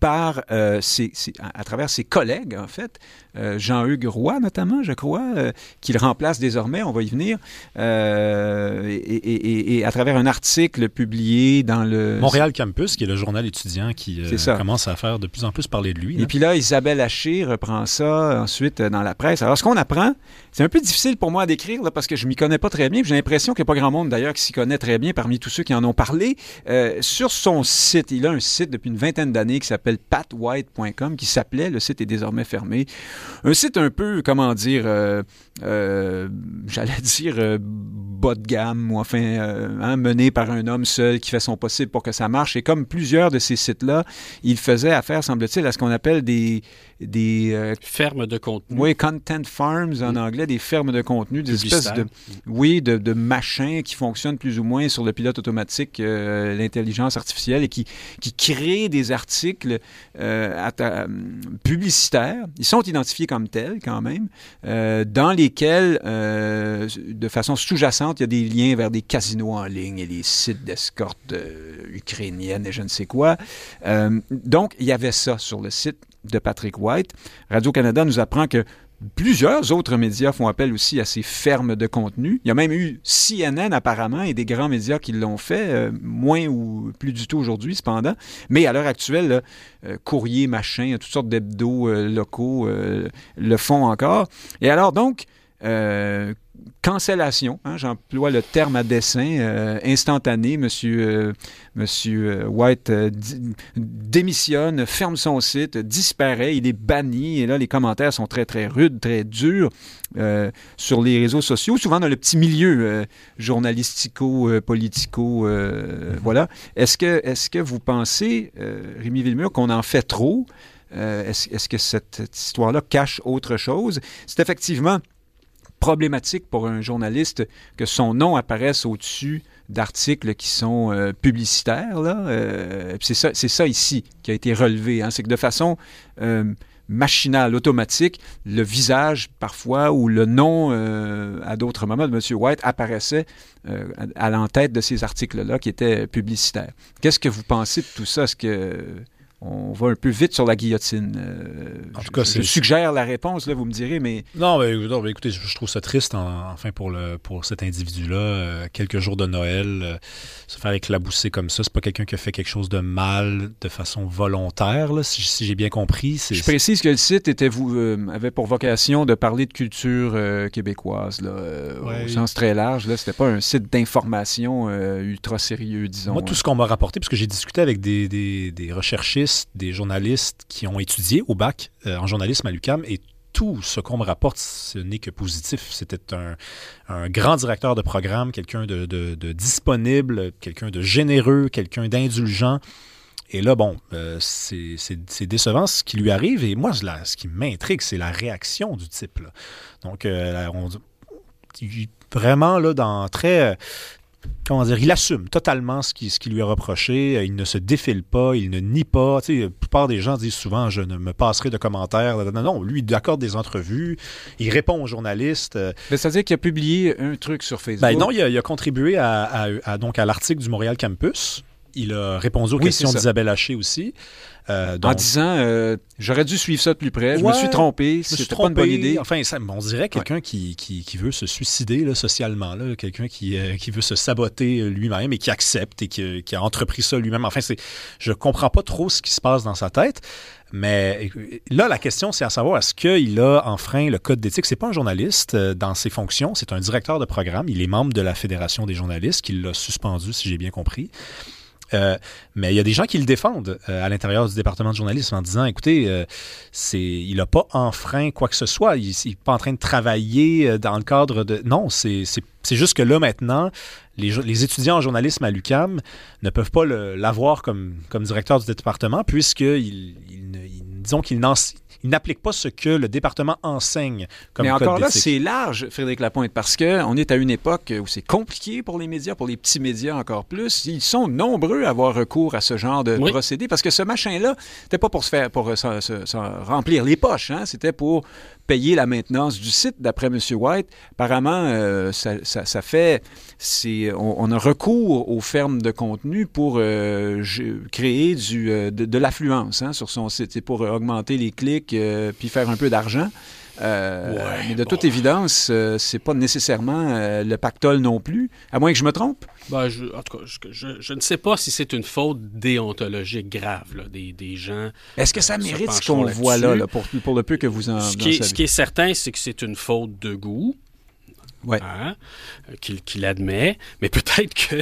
par à, travers ses collègues, en fait, euh, Jean-Hugues Roy, notamment, je crois, euh, qu'il remplace désormais, on va y venir, euh, et, à travers un article publié dans le... Montréal Campus, qui est le journal étudiant qui commence à faire de plus en plus parler de lui. Et puis là, Isabelle Haché reprend ça ensuite dans la presse. Alors, ce qu'on apprend, c'est un peu difficile pour moi à décrire parce que je m'y connais pas très bien. J'ai l'impression qu'il n'y a pas grand monde d'ailleurs qui s'y connaît très bien parmi tous ceux qui en ont parlé. sur son site, il a un site depuis une vingtaine d'années qui s'appelle patwhite.com, qui s'appelait, le site est désormais fermé, un site un peu, comment dire, euh, euh, j'allais dire euh, bas de gamme, ou enfin, hein, mené par un homme seul qui fait son possible pour que ça marche. Et comme plusieurs de ces sites-là, il faisait affaire, semble-t-il, à ce qu'on appelle des... des fermes de contenu. Oui, content farms en anglais, des fermes de contenu, des espèces de... Oui, de, de, machins qui fonctionnent plus ou moins sur le pilote automatique, l'intelligence artificielle, et qui, qui créent des articles publicitaires. Ils sont identifiés comme tels, quand même, dans les lesquels, euh, de façon sous-jacente, il y a des liens vers des casinos en ligne et les sites d'escorte euh, ukrainiennes et je ne sais quoi. Euh, donc, il y avait ça sur le site de Patrick White. Radio-Canada nous apprend que Plusieurs autres médias font appel aussi à ces fermes de contenu. Il y a même eu CNN apparemment et des grands médias qui l'ont fait, moins ou plus du tout aujourd'hui cependant. Mais à l'heure actuelle, Courrier, machin, toutes sortes d'hebdos locaux le font encore. Et alors donc, euh, cancellation, hein, j'emploie le terme à dessein, euh, instantané. Monsieur, euh, monsieur White démissionne, ferme son site, disparaît, il est banni. Et là, les commentaires sont très, très rudes, très durs sur les réseaux sociaux, souvent dans le petit milieu journalistico, politico. voilà. Est-ce que, est que vous pensez, Rémi Villemur, qu'on en fait trop? Est-ce que cette histoire-là cache autre chose? C'est effectivement problématique pour un journaliste que son nom apparaisse au-dessus d'articles qui sont euh, publicitaires. Là. Euh, c'est, ça, c'est ça ici qui a été relevé. Hein. C'est que de façon euh, machinale, automatique, le visage parfois ou le nom à d'autres moments de M. White apparaissait à l'entête de ces articles-là qui étaient publicitaires. Qu'est-ce que vous pensez de tout ça? Est-ce que on va un peu vite sur la guillotine. Euh, en tout cas, je, suggère la réponse, là, vous me direz, mais... Non, mais, écoutez, je, trouve ça triste, enfin, pour, le, pour cet individu-là. Euh, quelques jours de Noël, euh, se faire éclabousser comme ça, c'est pas quelqu'un qui a fait quelque chose de mal de façon volontaire, si, j'ai bien compris. Je précise que le site était, vous, avait pour vocation de parler de culture québécoise, là, au sens très large. Là, c'était pas un site d'information ultra sérieux, disons. Moi, tout ce qu'on m'a rapporté, puisque j'ai discuté avec des, des, des recherchistes, des journalistes qui ont étudié au bac euh, en journalisme à l'UCAM et tout ce qu'on me rapporte, ce n'est que positif. C'était un, grand directeur de programme, quelqu'un de, disponible, quelqu'un de généreux, quelqu'un d'indulgent. Et là, bon, euh, c'est décevant ce qui lui arrive. Et moi, ce qui m'intrigue, c'est la réaction du type. Donc, euh, vraiment, là, dans très, comment dire, il assume totalement ce qui, ce qui lui est reproché. Il ne se défile pas, il ne nie pas. Tu sais, la plupart des gens disent souvent Je ne me passerai de commentaires. Non, non lui, il accorde des entrevues, il répond aux journalistes. Mais ça veut dire qu'il a publié un truc sur Facebook. Ben non, il a, contribué à, donc à l'article du Montréal Campus. Il a répondu aux questions d'Isabelle Haché aussi. Euh, en disant, euh, j'aurais dû suivre ça de plus près, je me suis trompé, c'était pas une bonne idée. Enfin, on dirait quelqu'un qui, qui, veut se suicider là, socialement, là, quelqu'un qui, euh, qui veut se saboter lui-même et qui accepte et qui, qui a entrepris ça lui-même. Enfin, c'est, je comprends pas trop ce qui se passe dans sa tête. Mais là, la question, c'est à savoir, est-ce qu'il a enfreint le code d'éthique? C'est pas un journaliste dans ses fonctions, c'est un directeur de programme. Il est membre de la Fédération des journalistes, qui l'a suspendu, si j'ai bien compris. Euh, mais il y a des gens qui le défendent euh, à l'intérieur du département de journalisme en disant, écoutez, euh, il n'a pas enfreint quoi que ce soit. Il n'est pas en train de travailler dans le cadre de... Non, c'est, juste que là, maintenant, les, étudiants en journalisme à l'UCAM ne peuvent pas l'avoir comme, comme directeur du département puisqu'ils, disons qu'ils n'en il n'applique pas ce que le département enseigne comme Mais encore là, c'est large, Frédéric Lapointe, parce qu'on est à une époque où c'est compliqué pour les médias, pour les petits médias encore plus. Ils sont nombreux à avoir recours à ce genre de procédé, parce que ce machin-là, c'était pas pour se faire, pour se, remplir les poches, hein? c'était pour payer la maintenance du site, d'après M. White. Apparemment, euh, ça, fait... On, on, a recours aux fermes de contenu pour euh, créer du, euh, de, l'affluence hein, sur son site. C'est pour augmenter les clics puis faire un peu d'argent. Mais de toute évidence, c'est pas nécessairement le pactole non plus, à moins que je me trompe. Ben, je, en tout cas, je, ne sais pas si c'est une faute déontologique grave là, des, des, gens. Est-ce que ça mérite ce qu'on voit là, pour, pour, le peu que vous en, ce qui, est, ce qui est certain, c'est que c'est une faute de goût. Ouais. Hein, qu'il admet, mais peut-être que,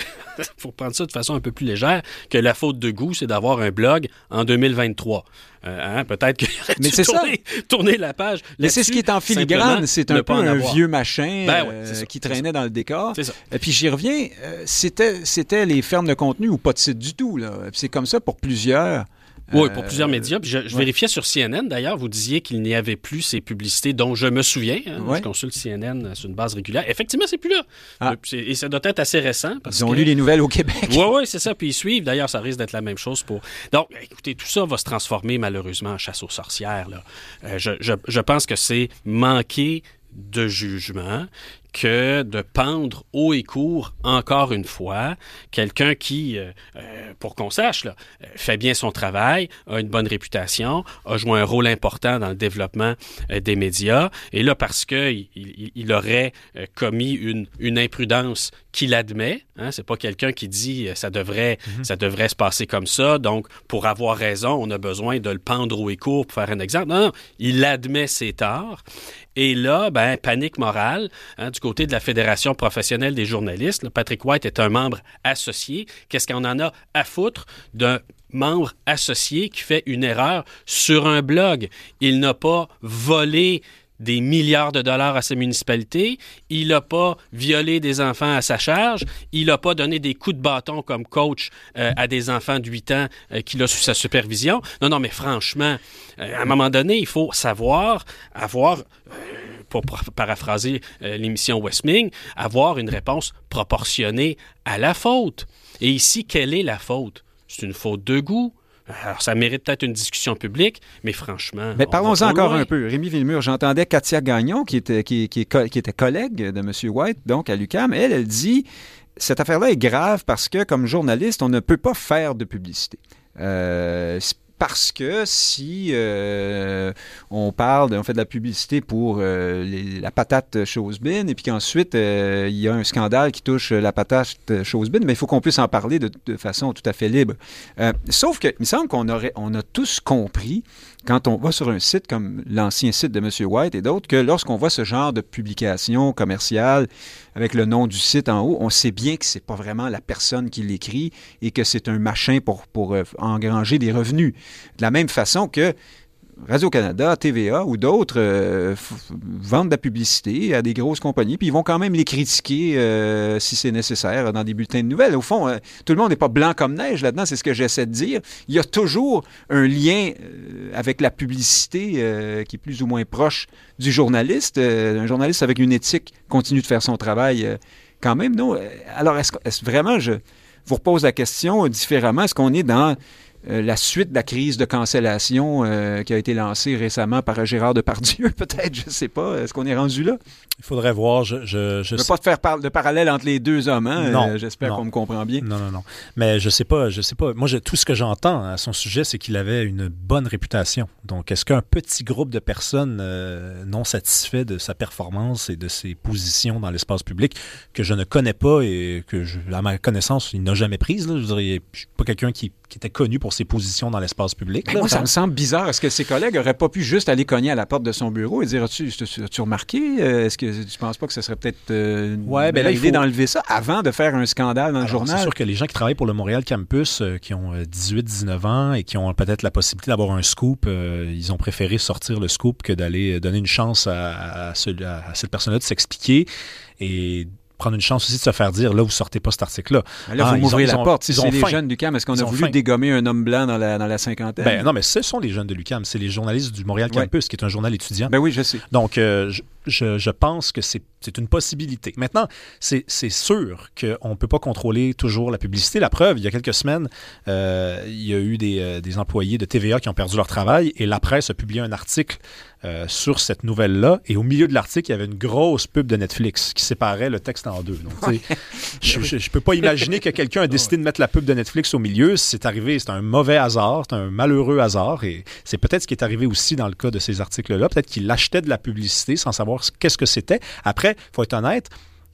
pour prendre ça de façon un peu plus légère, que la faute de goût, c'est d'avoir un blog en 2023. Euh, hein, peut-être qu'il aurait mais dû tourner, tourner, la page. Mais c'est ce qui est en filigrane, c'est un peu un vieux machin ben euh, qui traînait dans le décor. Et puis j'y reviens, euh, c'était les fermes de contenu ou pas de site du tout. C'est comme ça pour plusieurs. Oui, pour plusieurs médias. je, vérifiais sur CNN, d'ailleurs, vous disiez qu'il n'y avait plus ces publicités dont je me souviens. Hein, je consulte CNN sur une base régulière. Effectivement, c'est plus là. Ah. Et ça doit être assez récent. Parce Ils ont lu les nouvelles au Québec. Oui, oui, c'est ça. Puis ils suivent. D'ailleurs, ça risque d'être la même chose pour... Donc, écoutez, tout ça va se transformer malheureusement en chasse aux sorcières. Là. je, je pense que c'est manquer de jugement que de pendre haut et court, encore une fois, quelqu'un qui, euh, euh, pour qu'on sache, là, fait bien son travail, a une bonne réputation, a joué un rôle important dans le développement des médias, et là, parce qu'il il, aurait commis une, une imprudence qu'il admet, hein, c'est pas quelqu'un qui dit ça devrait, mhm. ça devrait se passer comme ça, donc pour avoir raison, on a besoin de le pendre haut et court pour faire un exemple. Non, non, il admet ses torts, et là, ben, panique morale hein, du côté de la Fédération professionnelle des journalistes. Patrick White est un membre associé. Qu'est-ce qu'on en a à foutre d'un membre associé qui fait une erreur sur un blog? Il n'a pas volé des milliards de dollars à sa municipalité, il n'a pas violé des enfants à sa charge, il n'a pas donné des coups de bâton comme coach euh, à des enfants de 8 ans euh, qu'il a sous sa supervision. Non, non, mais franchement, euh, à un moment donné, il faut savoir avoir, pour paraphraser l'émission Westming, avoir une réponse proportionnée à la faute. Et ici, quelle est la faute? C'est une faute de goût, alors, ça mérite peut-être une discussion publique, mais franchement. Mais parlons-en encore un peu. Rémi Villemur, j'entendais Katia Gagnon, qui était, qui, qui, était collègue de M. White, donc à l'UCAM. Elle, elle dit cette affaire-là est grave parce que, comme journaliste, on ne peut pas faire de publicité. Euh, parce que si euh, on parle, on fait de la publicité pour euh, la patate Chosebin et puis qu'ensuite euh, il y a un scandale qui touche la patate Chosebin, mais il faut qu'on puisse en parler de, façon tout à fait libre. sauf que, il me semble qu'on aurait, on a tous compris quand on va sur un site comme l'ancien site de M. White et d'autres, que lorsqu'on voit ce genre de publication commerciale avec le nom du site en haut, on sait bien que c'est pas vraiment la personne qui l'écrit et que c'est un machin pour, pour euh, engranger des revenus. De la même façon que Radio-Canada, TVA ou d'autres euh, vendent de la publicité à des grosses compagnies, puis ils vont quand même les critiquer euh, si c'est nécessaire dans des bulletins de nouvelles. Au fond, euh, tout le monde n'est pas blanc comme neige là-dedans, c'est ce que j'essaie de dire. Il y a toujours un lien avec la publicité qui est plus ou moins proche du journaliste. un journaliste avec une éthique continue de faire son travail quand même. Non? Alors, est-ce, est-ce vraiment, je vous repose la question différemment, est-ce qu'on est dans euh, la suite de la crise de cancellation euh, qui a été lancée récemment par Gérard Depardieu, peut-être, je ne sais pas. Est-ce qu'on est rendu là? Il faudrait voir. Je ne veux pas te faire par de parallèle entre les deux hommes. Hein? Non. Euh, j'espère qu'on me comprend bien. Non, non, non. Mais je sais pas. Je sais pas. Moi, tout ce que j'entends à son sujet, c'est qu'il avait une bonne réputation. Donc, est-ce qu'un petit groupe de personnes non satisfait de sa performance et de ses positions dans l'espace public que je ne connais pas et que, à ma connaissance, il n'a jamais prise, là, je dirais, je suis pas quelqu'un qui, qui était connu pour ses positions dans l'espace public. moi, ça me semble bizarre. Est-ce que ses collègues n'auraient pas pu juste aller cogner à la porte de son bureau et dire As-tu, as-tu remarqué euh, Est-ce que tu penses pas que ce serait peut-être euh, ouais, ben là, il faut... d'enlever ça avant de faire un scandale dans le journal C'est sûr que les gens qui travaillent pour le Montréal Campus, euh, qui ont 18-19 ans et qui ont peut-être la possibilité d'avoir un scoop, ils ont préféré sortir le scoop que d'aller donner une chance à, à, à cette personne-là de s'expliquer. Et prendre une chance aussi de se faire dire là, vous sortez pas cet article-là. Là, faut ah, m'ouvrir la porte. Si c'est les jeunes du CAM, est-ce qu'on a voulu dégommer un homme blanc dans la, dans la cinquantaine? Ben, non, mais ce sont les jeunes de l'UCAM. C'est les journalistes du Montréal Campus, qui est un journal étudiant. Ben oui, je sais. Donc, euh, je, je, pense que c'est une possibilité. Maintenant, c'est sûr qu'on ne peut pas contrôler toujours la publicité. La preuve, il y a quelques semaines, euh, il y a eu des, euh, des, employés de TVA qui ont perdu leur travail et la presse a publié un article euh, sur cette nouvelle-là. Et au milieu de l'article, il y avait une grosse pub de Netflix qui séparait le texte en deux. Donc, je ne peux pas imaginer que quelqu'un a décidé de mettre la pub de Netflix au milieu. C'est arrivé, c'est un mauvais hasard, c'est un malheureux hasard. Et c'est peut-être ce qui est arrivé aussi dans le cas de ces articles-là. Peut-être qu'il achetait de la publicité sans savoir qu'est-ce que c'était. Après, il faut être honnête,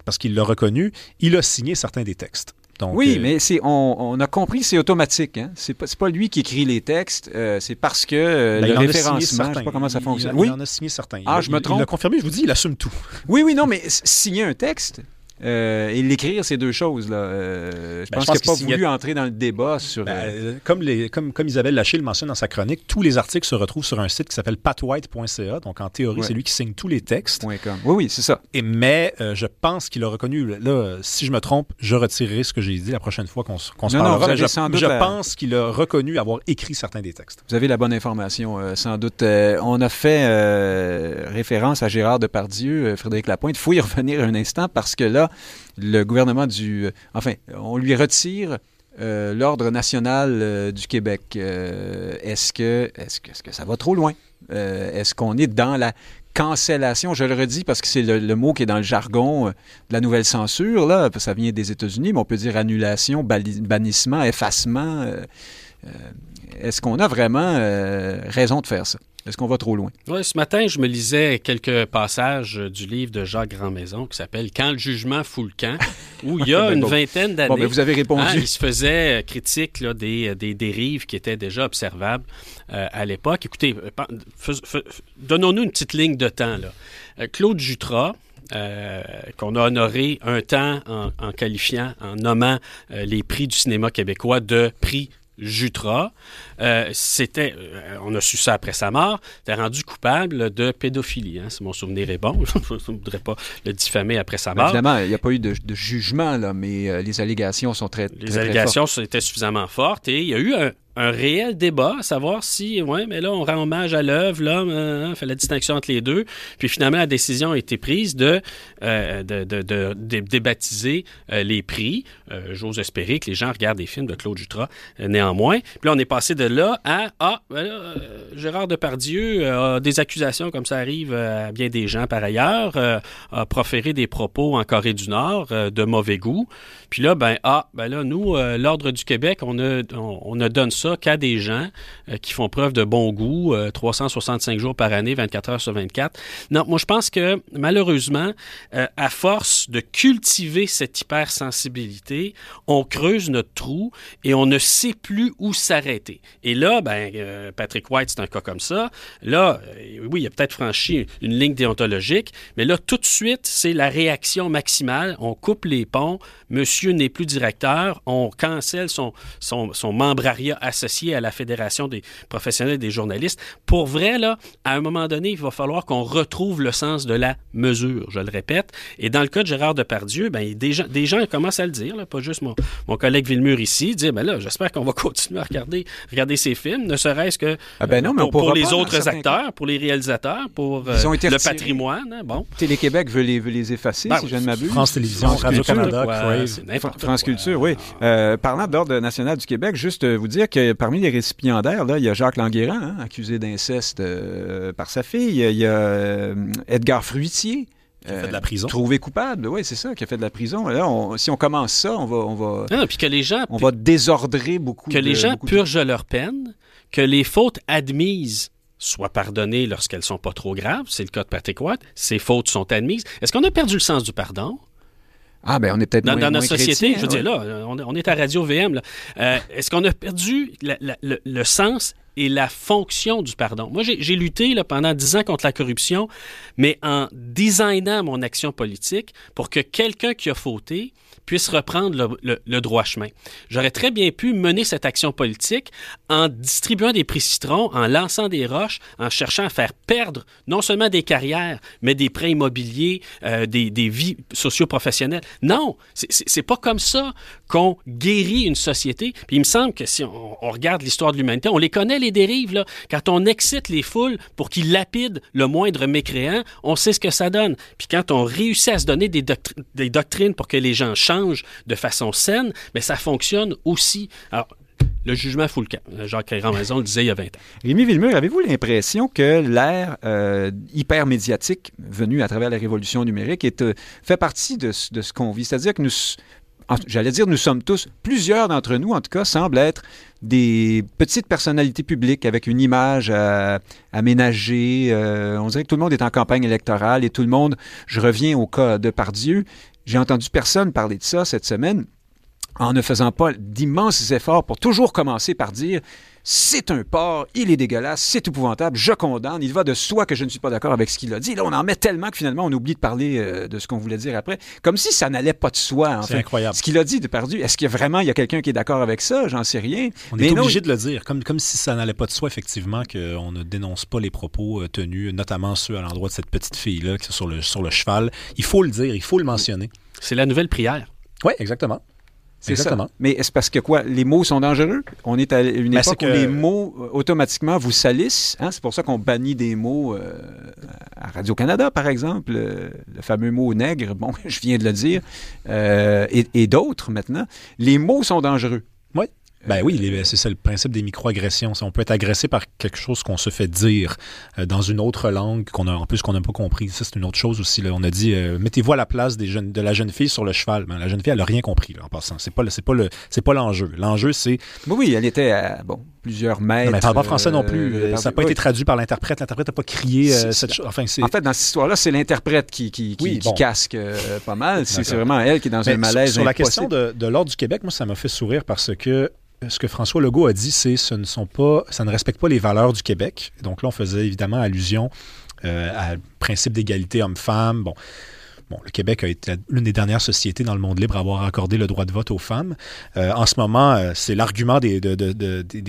parce qu'il l'a reconnu, il a signé certains des textes. oui, euh, mais c'est, on, a compris, c'est automatique. Hein? C'est pas, pas lui qui écrit les textes, euh, c'est parce que euh, ben, le référencement, je sais pas comment ça fonctionne. Il, oui, il en a signé certains. Ah, je me trompe? Il l'a confirmé, je vous dis, il assume tout. Oui, oui, non, mais signer un texte, euh, et l'écrire, c'est deux choses. Là. Euh, je ben, pense qu'il n'a pas voulu entrer dans le débat sur. Ben, euh, comme, les, comme, comme Isabelle Lachille le mentionne dans sa chronique, tous les articles se retrouvent sur un site qui s'appelle patwhite.ca. Donc, en théorie, c'est lui qui signe tous les textes. Oui, oui, c'est ça. Et, mais je pense qu'il a reconnu. Là, si je me trompe, je retirerai ce que j'ai dit la prochaine fois qu'on se parlera. Non, je, je pense qu'il a reconnu avoir écrit certains des textes. Vous avez la bonne information, sans doute. on a fait référence à Gérard Depardieu, Frédéric Lapointe. Il faut y revenir un instant parce que là, le gouvernement du... Enfin, on lui retire euh, l'ordre national euh, du Québec. Euh, est-ce que, est -ce que, est -ce que ça va trop loin? est-ce qu'on est dans la cancellation, je le redis parce que c'est le, mot qui est dans le jargon de la nouvelle censure, là, ça vient des États-Unis, mais on peut dire annulation, bannissement, effacement. Est-ce qu'on a vraiment raison de faire ça? Est-ce qu'on va trop loin? Oui, ce matin, je me lisais quelques passages du livre de Jacques Grandmaison qui s'appelle Quand le jugement fout le camp, où il y a ben une vingtaine d'années. Bon, ben, vous avez répondu. Hein, il se faisait euh, critique là, des, des, dérives qui étaient déjà observables euh, à l'époque. Écoutez, euh, donnons-nous une petite ligne de temps. Là. Claude Jutras, qu'on a honoré un temps en, en qualifiant, en nommant les prix du cinéma québécois de prix Jutra, euh, c'était, euh, on a su ça après sa mort, était rendu coupable de pédophilie. Hein, si mon souvenir est bon, je ne voudrais pas le diffamer après sa mort. évidemment, il n'y a pas eu de, jugement, là, mais euh, les allégations sont très, Les allégations étaient suffisamment fortes et il y a eu un, un réel débat à savoir si, ouais, mais là, on rend hommage à l'œuvre, là, hein, on fait la distinction entre les deux. Puis finalement, la décision a été prise de, euh, débaptiser euh, les prix. Euh, j'ose espérer que les gens regardent des films de Claude Jutras, néanmoins. Puis là, on est passé de là à, ah, ben Gérard Depardieu a des accusations, comme ça arrive à bien des gens par ailleurs, a proféré des propos en Corée du Nord de mauvais goût. Puis là, ben, ah, ben là, nous, l'Ordre du Québec, on a, on, on a donné ça qu'à des gens euh, qui font preuve de bon goût, 365 euh, jours par année, 24 heures sur 24. Non, moi je pense que malheureusement, euh, à force de cultiver cette hypersensibilité, on creuse notre trou et on ne sait plus où s'arrêter. Et là, ben, Patrick White, c'est un cas comme ça. Là, oui, il a peut-être franchi une ligne déontologique, mais là, tout de suite, c'est la réaction maximale. On coupe les ponts. Monsieur n'est plus directeur. On cancelle son, son membrariat associé à la Fédération des professionnels des journalistes. Pour vrai, là, à un moment donné, il va falloir qu'on retrouve le sens de la mesure, je le répète. Et dans le cas de Gérard Depardieu, ben, des, gens, des gens commencent à le dire, là, pas juste mon, mon collègue Villemur ici, dire, ben là, j'espère qu'on va continuer à regarder, regarder ces films, ne serait-ce que ah ben non, mais pour, les autres acteurs, pour les réalisateurs, pour euh, le patrimoine. Hein, bon. Télé-Québec veut les, veut les effacer, ben si je ne m'abuse. France Télévisions, Radio-Canada, France Culture, oui. Euh, parlant d'ordre national du Québec, juste vous dire que parmi les récipiendaires, là, il y a Jacques Languéran, hein, accusé d'inceste euh, par sa fille. Il y a, euh, Edgar Fruitier. Qui a fait de la prison. trouvé coupable, oui, c'est ça, qui a fait de la prison. Là, si on commence ça, on va, on va, ah, puis que les gens, on va désordrer beaucoup. Que les gens purgent leur peine, que les fautes admises soient pardonnées lorsqu'elles sont pas trop graves. C'est le cas de Patrick Watt. Ces fautes sont admises. Est-ce qu'on a perdu le sens du pardon? Ah, ben on est peut-être dans, dans notre société. je veux dire, là, on, est à Radio VM. Euh, est-ce qu'on a perdu le, sens et la fonction du pardon? Moi, j'ai lutté là, pendant dix ans contre la corruption, mais en designant mon action politique pour que quelqu'un qui a fauté puisse reprendre le, droit chemin. J'aurais très bien pu mener cette action politique en distribuant des prix citrons, en lançant des roches, en cherchant à faire perdre non seulement des carrières, mais des prêts immobiliers, euh, des, vies socio-professionnelles. Non, c'est pas comme ça qu'on guérit une société. Puis il me semble que si on, regarde l'histoire de l'humanité, on les connaît les dérives. Quand on excite les foules pour qu'ils lapident le moindre mécréant, on sait ce que ça donne. Puis quand on réussit à se donner des doctrines pour que les gens changent de façon saine, mais ça fonctionne aussi. Alors, le jugement fout le camp. Jacques Maison le disait il y a 20 ans. Rémi Villemur, avez-vous l'impression que l'ère euh, hyper médiatique venue à travers la révolution numérique euh, fait partie de, ce qu'on vit? C'est-à-dire que nous, j'allais dire nous sommes tous, plusieurs d'entre nous en tout cas, semblent être des petites personnalités publiques avec une image à, aménager. Euh, on dirait que tout le monde est en campagne électorale et tout le monde, je reviens au cas de Pardieu, j'ai entendu personne parler de ça cette semaine en ne faisant pas d'immenses efforts pour toujours commencer par dire c'est un porc, il est dégueulasse, c'est épouvantable, je condamne, il va de soi que je ne suis pas d'accord avec ce qu'il a dit. Là, on en met tellement que finalement, on oublie de parler euh, de ce qu'on voulait dire après, comme si ça n'allait pas de soi. C'est incroyable. Ce qu'il a dit de perdu, est-ce qu'il y a vraiment il y a quelqu'un qui est d'accord avec ça? J'en sais rien. On est obligé de le dire, comme, comme si ça n'allait pas de soi, effectivement, qu'on ne dénonce pas les propos euh, tenus, notamment ceux à l'endroit de cette petite fille-là qui est sur le, sur le cheval. Il faut le dire, il faut le mentionner. C'est la nouvelle prière. Oui, exactement. C'est ça. Mais est-ce parce que quoi? Les mots sont dangereux? On est à une ben, époque où les mots, euh, automatiquement, vous salissent. Hein? C'est pour ça qu'on bannit des mots euh, à Radio-Canada, par exemple. Euh, le, fameux mot nègre, bon, je viens de le dire. et, d'autres, maintenant. Les mots sont dangereux. Oui. Ben oui, c'est le principe des microagressions. On peut être agressé par quelque chose qu'on se fait dire euh, dans une autre langue, qu'on a en plus qu'on n'a pas compris. Ça, c'est une autre chose aussi. On a dit, euh, mettez-vous à la place de la jeune fille sur le cheval. Ben, la jeune fille, elle n'a rien compris en passant. C'est pas, c'est pas le, l'enjeu. L'enjeu, c'est. Oui, oui, elle était bon plusieurs mètres. Non, mais elle parle pas français non plus. Euh, ça n'a pas été traduit par l'interprète. L'interprète n'a pas crié cette chose. Enfin, en fait, dans cette histoire-là, c'est l'interprète qui, qui, qui, casque pas mal. C'est vraiment elle qui est dans un malaise. Sur, la question de, de l'ordre du Québec, moi, ça m'a fait sourire parce que ce que François Legault a dit, c'est ce ne sont pas, ça ne respecte pas les valeurs du Québec. Donc là, on faisait évidemment allusion euh, au principe d'égalité homme-femme. Bon. Le Québec a été l'une des dernières sociétés dans le monde libre à avoir accordé le droit de vote aux femmes. Euh, en ce moment, euh, c'est l'argument des,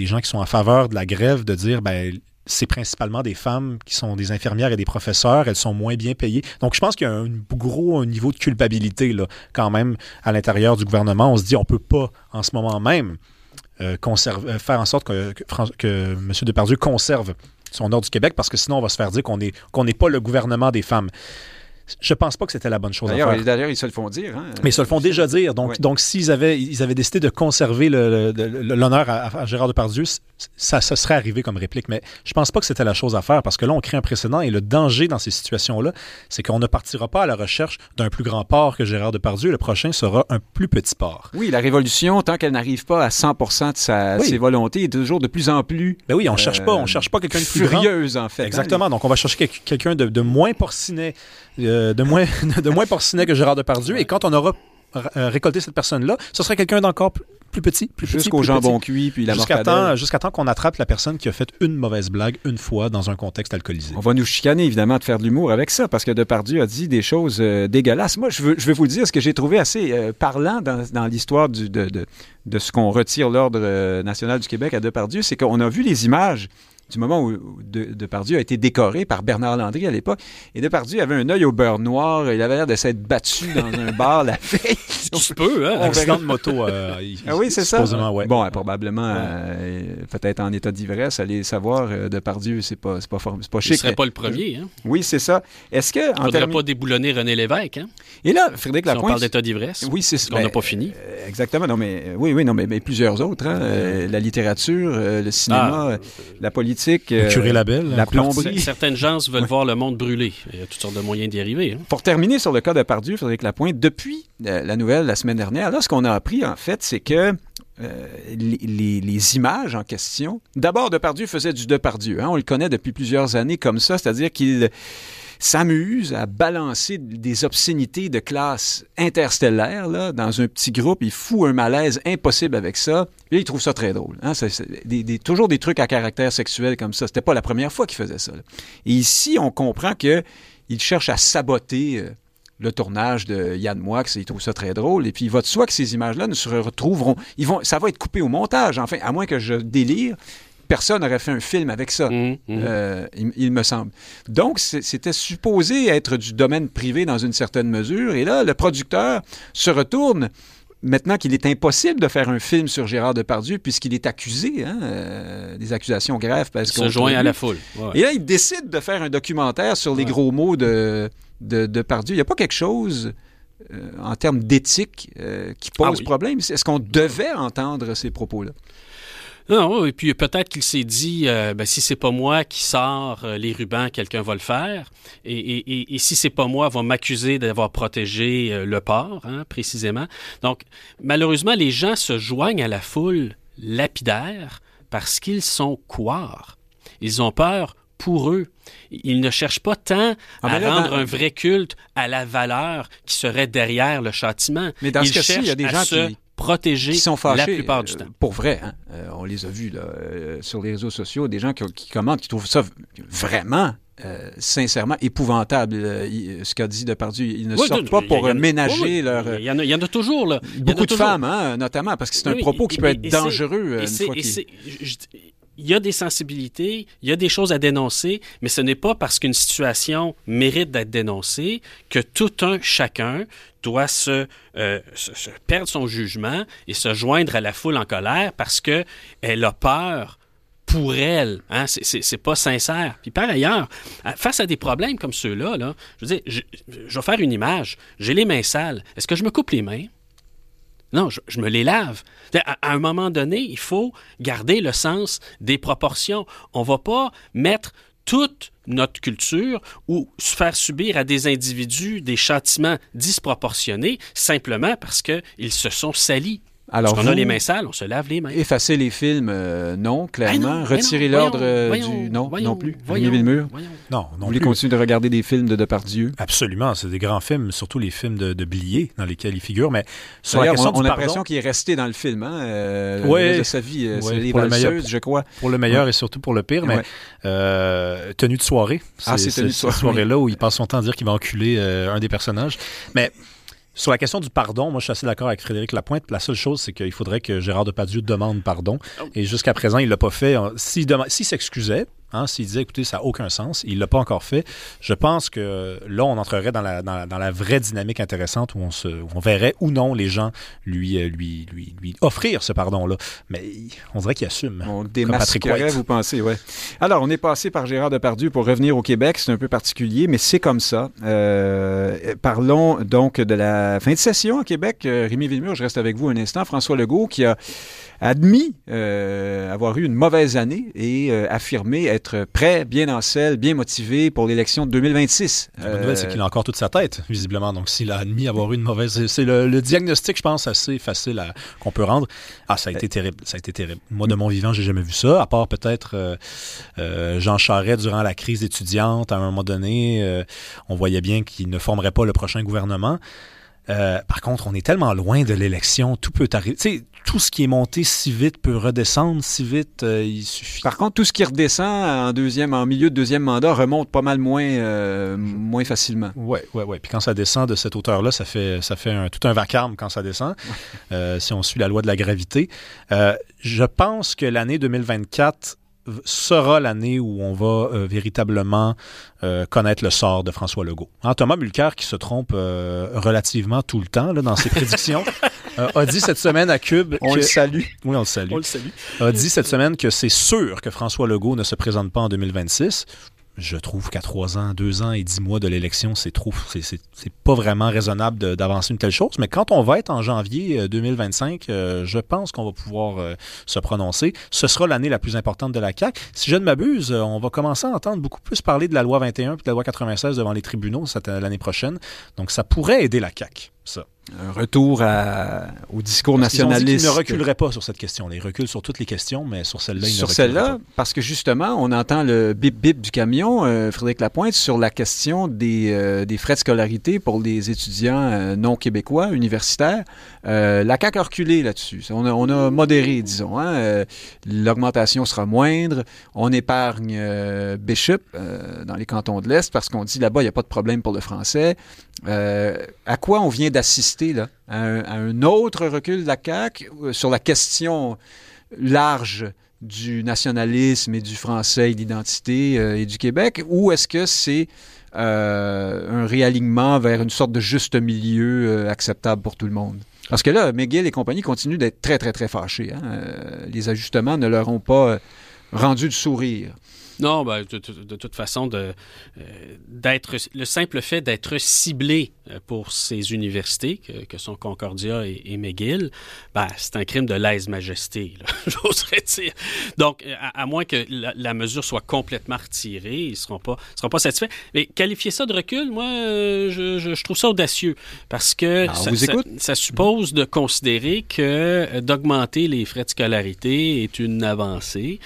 gens qui sont en faveur de la grève de dire ben, c'est principalement des femmes qui sont des infirmières et des professeurs. Elles sont moins bien payées. Donc, je pense qu'il y a un gros niveau de culpabilité quand même à l'intérieur du gouvernement. On se dit on peut pas en ce moment même euh, faire en sorte que, M. Depardieu conserve son ordre du Québec, parce que sinon, on va se faire dire qu'on n'est pas le gouvernement des femmes. Je pense pas que c'était la bonne chose à faire. D'ailleurs, ils se le font dire. Hein. Mais ils se le font déjà dire. Donc, donc s'ils avaient, ils avaient décidé de conserver l'honneur à, Gérard Depardieu, ça, ça serait arrivé comme réplique. Mais je pense pas que c'était la chose à faire parce que là, on crée un précédent et le danger dans ces situations-là, c'est qu'on ne partira pas à la recherche d'un plus grand port que Gérard Depardieu. Le prochain sera un plus petit port. Oui, la révolution, tant qu'elle n'arrive pas à 100% de sa, ses volontés, est toujours de plus en plus. Ben oui, on cherche pas, on cherche pas quelqu'un de plus furieuse en fait. Hein, Exactement. Donc, on va chercher quelqu'un de, de moins porcinet euh, de, moins, de moins porcinet que Gérard Depardieu. Et quand on aura euh, récolté cette personne-là, ce serait quelqu'un d'encore plus petit, plus petit. Jusqu'au jambon cuit, puis la Jusqu'à temps, jusqu'à temps qu'on attrape la personne qui a fait une mauvaise blague une fois dans un contexte alcoolisé. On va nous chicaner, évidemment, de faire de l'humour avec ça, parce que Depardieu a dit des choses euh, dégueulasses. Moi, je, veux, je vais vous dire ce que j'ai trouvé assez parlant dans, dans l'histoire de, de, de, ce qu'on retire l'Ordre national du Québec à Depardieu, c'est qu'on a vu les images du moment où Depardieu a été décoré par Bernard Landry à l'époque. Et Depardieu avait un œil au beurre noir. Il avait l'air de s'être battu dans un bar la veille. Tu peux, hein? Accident de moto. Euh, ah oui, c'est ça. Ouais. Bon, probablement, euh, peut-être en état d'ivresse, allez savoir, euh, Depardieu, c'est pas, pas, pas chic. Il serait pas le premier, hein? Oui, c'est ça. Est-ce que... On ne faudrait pas déboulonner René Lévesque, hein? Et là, Frédéric Lapointe... Si on parle d'état d'ivresse, oui, c'est qu'on n'a pas fini. exactement. Non, mais, oui, oui, non, mais, plusieurs autres. Hein? la littérature, le cinéma, ah. la politique... le curé Labelle. La plomberie. Certaines gens veulent voir le monde brûler. Il y a toutes sortes de moyens d'y arriver. Hein. Pour terminer sur le cas de Pardieu, Frédéric Lapointe, depuis la nouvelle la semaine dernière, là, ce qu'on a appris, en fait, c'est que euh, les, images en question. D'abord, Depardieu faisait du Depardieu. Hein, on le connaît depuis plusieurs années comme ça, c'est-à-dire qu'il s'amuse à balancer des obscénités de classe interstellaire là, dans un petit groupe. Il fout un malaise impossible avec ça. Et il trouve ça très drôle. Hein? toujours des trucs à caractère sexuel comme ça. C'était pas la première fois qu'il faisait ça. Et ici, on comprend que il cherche à saboter euh, le tournage de Yann Moix, il trouve ça très drôle. Et puis, il va de soi que ces images-là ne se retrouveront. Ça va être coupé au montage, enfin, à moins que je délire personne n'aurait fait un film avec ça, mmh, mmh. Euh, il, me semble. Donc, c'était supposé être du domaine privé dans une certaine mesure. Et là, le producteur se retourne maintenant qu'il est impossible de faire un film sur Gérard Depardieu puisqu'il est accusé, hein, euh, des accusations graves. Parce il se joint à la foule. Et là, il décide de faire un documentaire sur les gros mots de, de Depardieu. Il n'y a pas quelque chose... Euh, en termes d'éthique qui pose ah problème? Est-ce qu'on devait entendre ces propos-là? Non, et puis peut-être qu'il s'est dit, euh, ben, si c'est pas moi qui sors euh, les rubans, quelqu'un va le faire. Et, et, et, si c'est pas moi, va m'accuser d'avoir protégé euh, le port, hein, précisément. Donc, malheureusement, les gens se joignent à la foule lapidaire parce qu'ils sont couards. Ils ont peur pour eux. Ils ne cherchent pas tant ah, à rendre un vrai culte à la valeur qui serait derrière le châtiment. Mais dans ce cas-ci, il y a des gens qui protégés sont fâchés, la plupart du euh, temps. pour vrai, hein? Euh, on les a vus là, euh, sur les réseaux sociaux, des gens qui, commentent, qui trouvent ça vraiment sincèrement épouvantable, ce qu'a dit Depardieu. Ils ne sortent pas pour ménager leur... Il y, en a, il y, en a, toujours, là. Beaucoup de femmes, hein, notamment, parce que c'est un propos qui peut être dangereux. une fois il y a des sensibilités, il y a des choses à dénoncer, mais ce n'est pas parce qu'une situation mérite d'être dénoncée que tout un chacun doit se, euh, perdre son jugement et se joindre à la foule en colère parce que elle a peur pour elle. Hein? C'est pas sincère. Puis par ailleurs, face à des problèmes comme ceux-là, là, je veux dire, je vais faire une image. J'ai les mains sales. Est-ce que je me coupe les mains? Non, je, me les lave. À, un moment donné, il faut garder le sens des proportions. On ne va pas mettre toute notre culture ou faire subir à des individus des châtiments disproportionnés simplement parce qu'ils se sont salis. Alors, Parce qu'on a les mains sales, on se lave les mains. Effacer les films, euh, non, clairement. Retirer l'ordre euh, du... Non, non plus. Voyons, le mur. Non, non Vous voulez continuer de regarder des films de Depardieu? Absolument. C'est des grands films, surtout les films de, de Blier dans lesquels il figure. Mais sur la question on, on a l'impression qu'il est resté dans le film, hein? Euh, oui. de sa vie. c'est les valseuses, je crois. Pour le meilleur et surtout pour le pire. Mais tenue de soirée. Ah, c'est tenue de soirée. soirée-là où il passe son temps à dire qu'il va enculer un des personnages. Mais sur la question du pardon, moi, je suis assez d'accord avec Frédéric Lapointe. La seule chose, c'est qu'il faudrait que Gérard Depardieu demande pardon. Oh. Et jusqu'à présent, il ne l'a pas fait. S'il s'excusait, Hein, S'il disait, écoutez, ça n'a aucun sens, il ne l'a pas encore fait, je pense que là, on entrerait dans la, dans, la vraie dynamique intéressante où on, se, on verrait ou non les gens lui, euh, lui, lui, lui offrir ce pardon-là. Mais on dirait qu'il assume. On démasquerait, vous pensez, ouais. Alors, on est passé par Gérard Depardieu pour revenir au Québec. C'est un peu particulier, mais c'est comme ça. Euh, parlons donc de la fin de session au Québec. Euh, Rémi Villemur, je reste avec vous un instant. François Legault qui a admis euh, avoir eu une mauvaise année et euh, affirmé être prêt, bien en selle, bien motivé pour l'élection de 2026. La bonne nouvelle, c'est qu'il a encore toute sa tête, visiblement. Donc, s'il a admis avoir eu une mauvaise... C'est le, diagnostic, je pense, assez facile qu'on peut rendre. Ah, ça a été terrible. Ça a été terrible. Moi, de mon vivant, j'ai jamais vu ça, à part peut-être euh, Jean Charest durant la crise étudiante. À un moment donné, on voyait bien qu'il ne formerait pas le prochain gouvernement. Par contre, on est tellement loin de l'élection, tout peut arriver tout ce qui est monté si vite peut redescendre si vite. Euh, il suffit. Par contre, tout ce qui redescend en deuxième, en milieu de deuxième mandat remonte pas mal moins, euh, moins facilement. Oui, oui, oui. Puis quand ça descend de cette hauteur-là, ça fait, ça fait un, tout un vacarme quand ça descend, euh, si on suit la loi de la gravité. je pense que l'année 2024 sera l'année où on va euh, véritablement euh, connaître le sort de François Legault. Hein, Thomas Mulcair, qui se trompe euh, relativement tout le temps là, dans ses prédictions, a dit cette semaine à Cube... On le salue. Oui, on le salue. On le salue. A dit cette semaine que c'est sûr que François Legault ne se présente pas en 2026 je trouve qu'à trois ans, deux ans et dix mois de l'élection, c'est trop, c'est pas vraiment raisonnable d'avancer une telle chose. Mais quand on va être en janvier 2025, euh, euh, je pense qu'on va pouvoir euh, se prononcer. Ce sera l'année la plus importante de la CAQ. Si je ne m'abuse, on va commencer à entendre beaucoup plus parler de la loi 21 et de la loi 96 devant les tribunaux l'année prochaine. Donc, ça pourrait aider la CAQ, ça un retour au discours nationaliste. Ils, ne reculerait pas sur cette question. Ils reculent sur toutes les questions, mais sur celle-là, ils sur celle-là, parce que justement, on entend le bip-bip du camion, euh, Frédéric Lapointe, sur la question des, euh, des, frais de scolarité pour les étudiants euh, non québécois, universitaires. la CAQ a reculé là-dessus. On a, on a, modéré, disons. Hein. L'augmentation sera moindre. On épargne Bishop dans les cantons de l'Est parce qu'on dit là-bas, il n'y a pas de problème pour le français. à quoi on vient d'assister à, un, autre recul de la CAQ euh, sur la question large du nationalisme et du français et d'identité euh, et du Québec, ou est-ce que c'est euh, un réalignement vers une sorte de juste milieu acceptable pour tout le monde? Parce que là, McGill et compagnie continuent d'être très, très, très fâchés. Hein. les ajustements ne leur ont pas rendu le sourire. Non, ben, de, toute façon, de, d'être le simple fait d'être ciblé euh, pour ces universités, que, sont Concordia et, McGill, ben, c'est un crime de lèse-majesté, j'oserais dire. Donc, à, moins que la, mesure soit complètement retirée, ils ne seront pas, seront pas satisfaits. Mais qualifier ça de recul, moi, euh, je, trouve ça audacieux, parce que ça, suppose de considérer que euh, d'augmenter les frais de scolarité est une avancée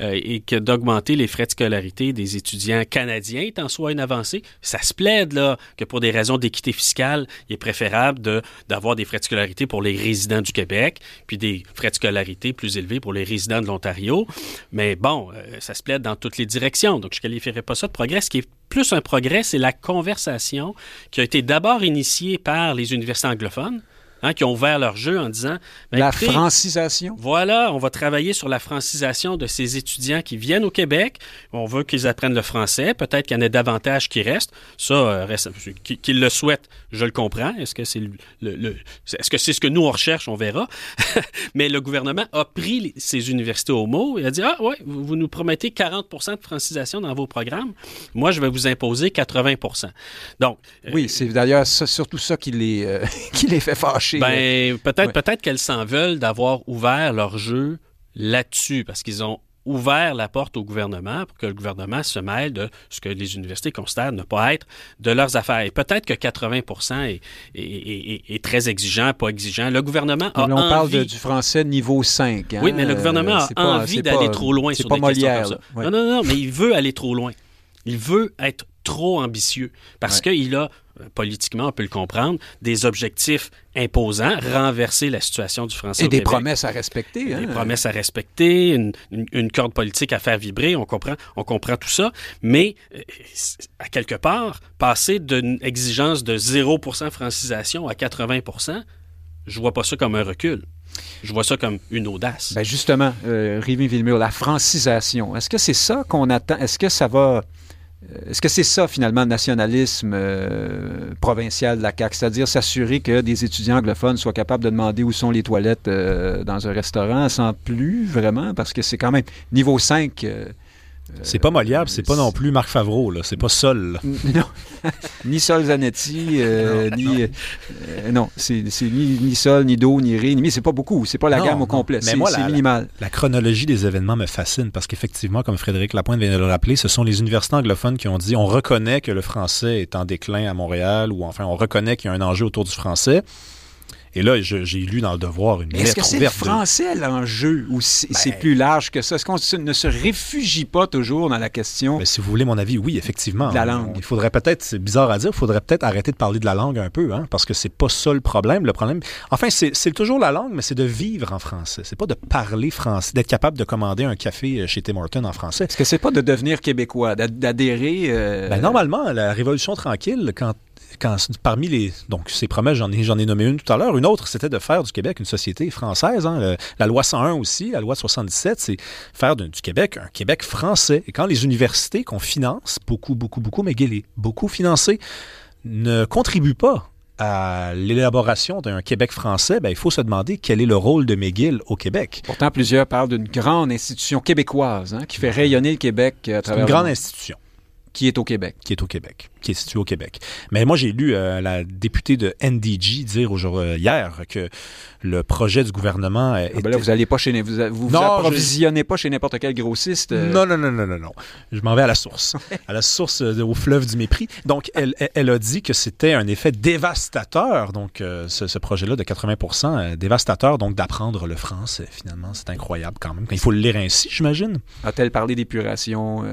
et que d'augmenter les frais de scolarité des étudiants canadiens est en soi une avancée. Ça se plaide, là, que pour des raisons d'équité fiscale, il est préférable d'avoir des frais de scolarité pour les résidents du Québec, puis des frais de scolarité plus élevés pour les résidents de l'Ontario. Mais bon, euh, ça se plaide dans toutes les directions. Donc, je ne qualifierais pas ça de progrès. Ce qui est plus un progrès, c'est la conversation qui a été d'abord initiée par les universités anglophones, Hein, qui ont ouvert leur jeu en disant... Ben, la francisation. Voilà, on va travailler sur la francisation de ces étudiants qui viennent au Québec. On veut qu'ils apprennent le français. Peut-être qu'il y en a davantage qui restent. Ça, euh, qu'ils le souhaitent, je le comprends. Est-ce que c'est le, est-ce que c'est ce que nous on recherche? On verra. Mais le gouvernement a pris ces universités au mot et a dit ah ouais, vous, nous promettez 40% de francisation dans vos programmes. Moi, je vais vous imposer 80%. Donc oui, c'est d'ailleurs surtout ça qui les euh, qui les fait fâcher marché. Ben, peut-être peut-être qu'elles s'en veulent d'avoir ouvert leur jeu là-dessus, parce qu'ils ont ouvert la porte au gouvernement pour que le gouvernement se mêle de ce que les universités considèrent ne pas être de leurs affaires. Et peut-être que 80 est, est, très exigeant, pas exigeant. Le gouvernement a on parle du français niveau 5. Hein? Oui, mais le gouvernement a envie d'aller trop loin sur pas des Molière, questions comme ça. Non, non, non, mais il veut aller trop loin. Il veut être trop ambitieux parce qu'il a euh, politiquement, on peut le comprendre, des objectifs imposants, renverser la situation du français. Et des promesses à respecter. Hein? Des promesses à respecter, une, corde politique à faire vibrer, on comprend, on comprend tout ça, mais euh, à quelque part, passer d'une exigence de 0 francisation à 80% je vois pas ça comme un recul. Je vois ça comme une audace. Ben justement, euh, Rémi Villemur, la francisation, est-ce que c'est ça qu'on attend? Est-ce que ça va euh, est-ce que c'est ça, finalement, le nationalisme euh, provincial de la CAQ? C'est-à-dire s'assurer que des étudiants anglophones soient capables de demander où sont les toilettes euh, dans un restaurant sans plus, vraiment? Parce que c'est quand même niveau 5 c'est pas Molière, c'est pas non plus Marc Favreau, là. C'est pas Sol. Non. ni Sol Zanetti, euh, ni. Euh, non, c'est ni, ni, Sol, ni Do, ni Ré, ni Mi. C'est pas beaucoup. C'est pas la gamme au complet. C'est minimal. La, chronologie des événements me fascine parce qu'effectivement, comme Frédéric Lapointe vient de le rappeler, ce sont les universités anglophones qui ont dit on reconnaît que le français est en déclin à Montréal ou enfin on reconnaît qu'il y a un enjeu autour du français. Et là, j'ai lu dans le devoir une lettre Est-ce que c'est le français l'enjeu ou c'est ben plus large que ça? Est-ce qu'on ne se réfugie pas toujours dans la question? Ben, si vous voulez mon avis, oui, effectivement. la langue? Il faudrait peut-être, c'est bizarre à dire, il faudrait peut-être arrêter de parler de la langue un peu, hein, parce que c'est pas ça le problème. Le problème, enfin, c'est toujours la langue, mais c'est de vivre en français. C'est pas de parler français, d'être capable de commander un café euh, chez Tim Hortons en français. Est-ce que c'est pas de devenir québécois, d'adhérer? Euh, ben, normalement, la Révolution tranquille, quand parmi les. Donc, ces promesses, j'en ai, j'en ai nommé une tout à l'heure. Une autre, c'était de faire du Québec une société française. Hein. la loi 101 aussi, la loi 77, c'est faire du Québec un Québec français. Et quand les universités qu'on finance, beaucoup, beaucoup, beaucoup, mais beaucoup financées, ne contribuent pas à l'élaboration d'un Québec français, ben, il faut se demander quel est le rôle de McGill au Québec. Pourtant, plusieurs parlent d'une grande institution québécoise hein, qui fait rayonner le Québec à travers. Une grande institution. Qui est au Québec. Qui est au Québec qui est situé au Québec. Mais moi, j'ai lu euh, la députée de NDG dire aujourd'hui, hier que le projet du gouvernement. Ah ben là, vous n'allez pas chez vous, vous, vous approvisionnez pas chez n'importe quel grossiste. Euh. Non, non, non, non, non, non. Je m'en vais à la source, à la source au fleuve du mépris. Donc, elle, elle a dit que c'était un effet dévastateur. Donc, euh, ce, projet-là de 80% dévastateur, donc d'apprendre le français. Finalement, c'est incroyable quand même. Il faut le lire ainsi, j'imagine. A-t-elle parlé d'épuration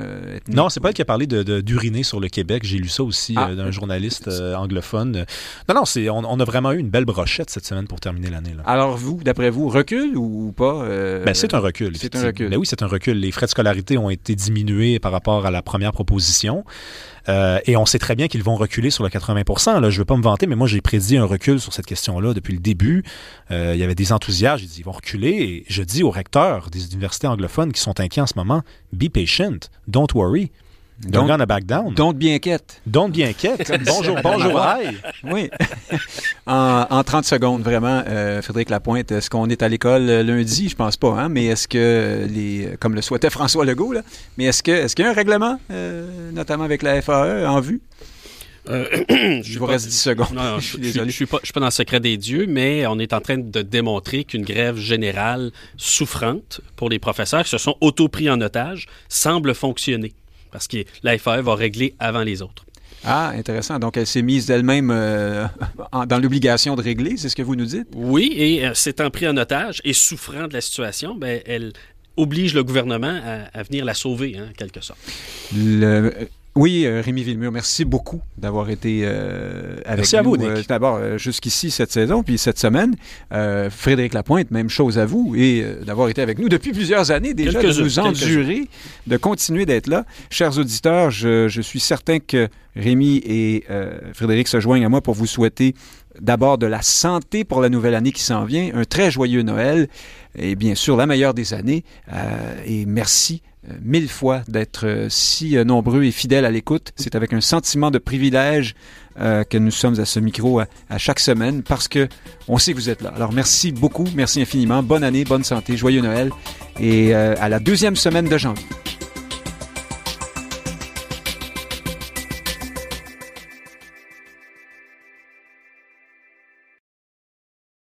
Non, c'est pas elle qui a parlé de d'uriner sur le Québec. J'ai lu ça aussi ah. euh, d'un journaliste euh, anglophone. Non, non, c'est, on, a vraiment eu une belle brochette cette semaine pour terminer l'année. Alors vous, d'après vous, recul ou pas? Euh, ben, c'est un recul. C'est un recul. Ben oui, c'est un recul. Les frais de scolarité ont été diminués par rapport à la première proposition. et on sait très bien qu'ils vont reculer sur le 80 là, Je ne veux pas me vanter, mais moi, j'ai prédit un recul sur cette question-là depuis le début. il y avait des enthousiastes. J'ai dit, ils vont reculer. Et je dis aux recteurs des universités anglophones qui sont inquiets en ce moment, be patient, don't worry. Don't, gonna back down. Don't be inquiète. Don't be inquiète. bonjour, bonjour. Oui. en, en, 30 secondes, vraiment, euh, Frédéric Lapointe, est-ce qu'on est à l'école euh, lundi? Je pense pas, hein? Mais est-ce que, les, comme le souhaitait François Legault, là, mais est-ce que est-ce qu'il y a un règlement, euh, notamment avec la FAE, en vue? Euh, je vous reste 10 secondes. Non, je, je, je, suis pas, je suis pas dans le secret des dieux, mais on est en train de démontrer qu'une grève générale souffrante pour les professeurs qui se sont auto-pris en otage semble fonctionner parce que la FAE va régler avant les autres. Ah, intéressant. Donc, elle s'est mise d'elle-même euh, dans l'obligation de régler, c'est ce que vous nous dites? Oui, et euh, s'étant pris en otage et souffrant de la situation, ben, elle oblige le gouvernement à, venir la sauver, hein, en quelque sorte. Le, oui, euh, Rémi Villemur, merci beaucoup d'avoir été euh, avec merci à vous, euh, D'abord, jusqu'ici cette saison, puis cette semaine. Frédéric Lapointe, même chose à vous, et d'avoir été avec nous depuis plusieurs années déjà, de nous endurer, de continuer d'être là. Chers auditeurs, je, je, suis certain que Rémi et Frédéric se joignent à moi pour vous souhaiter d'abord de la santé pour la nouvelle année qui s'en vient, un très joyeux Noël, et bien sûr la meilleure des années. et merci mille fois d'être euh, si euh, nombreux et fidèles à l'écoute. C'est avec un sentiment de privilège que nous sommes à ce micro à, chaque semaine parce que on sait que vous êtes là. Alors merci beaucoup, merci infiniment. Bonne année, bonne santé, joyeux Noël et à la deuxième semaine de janvier.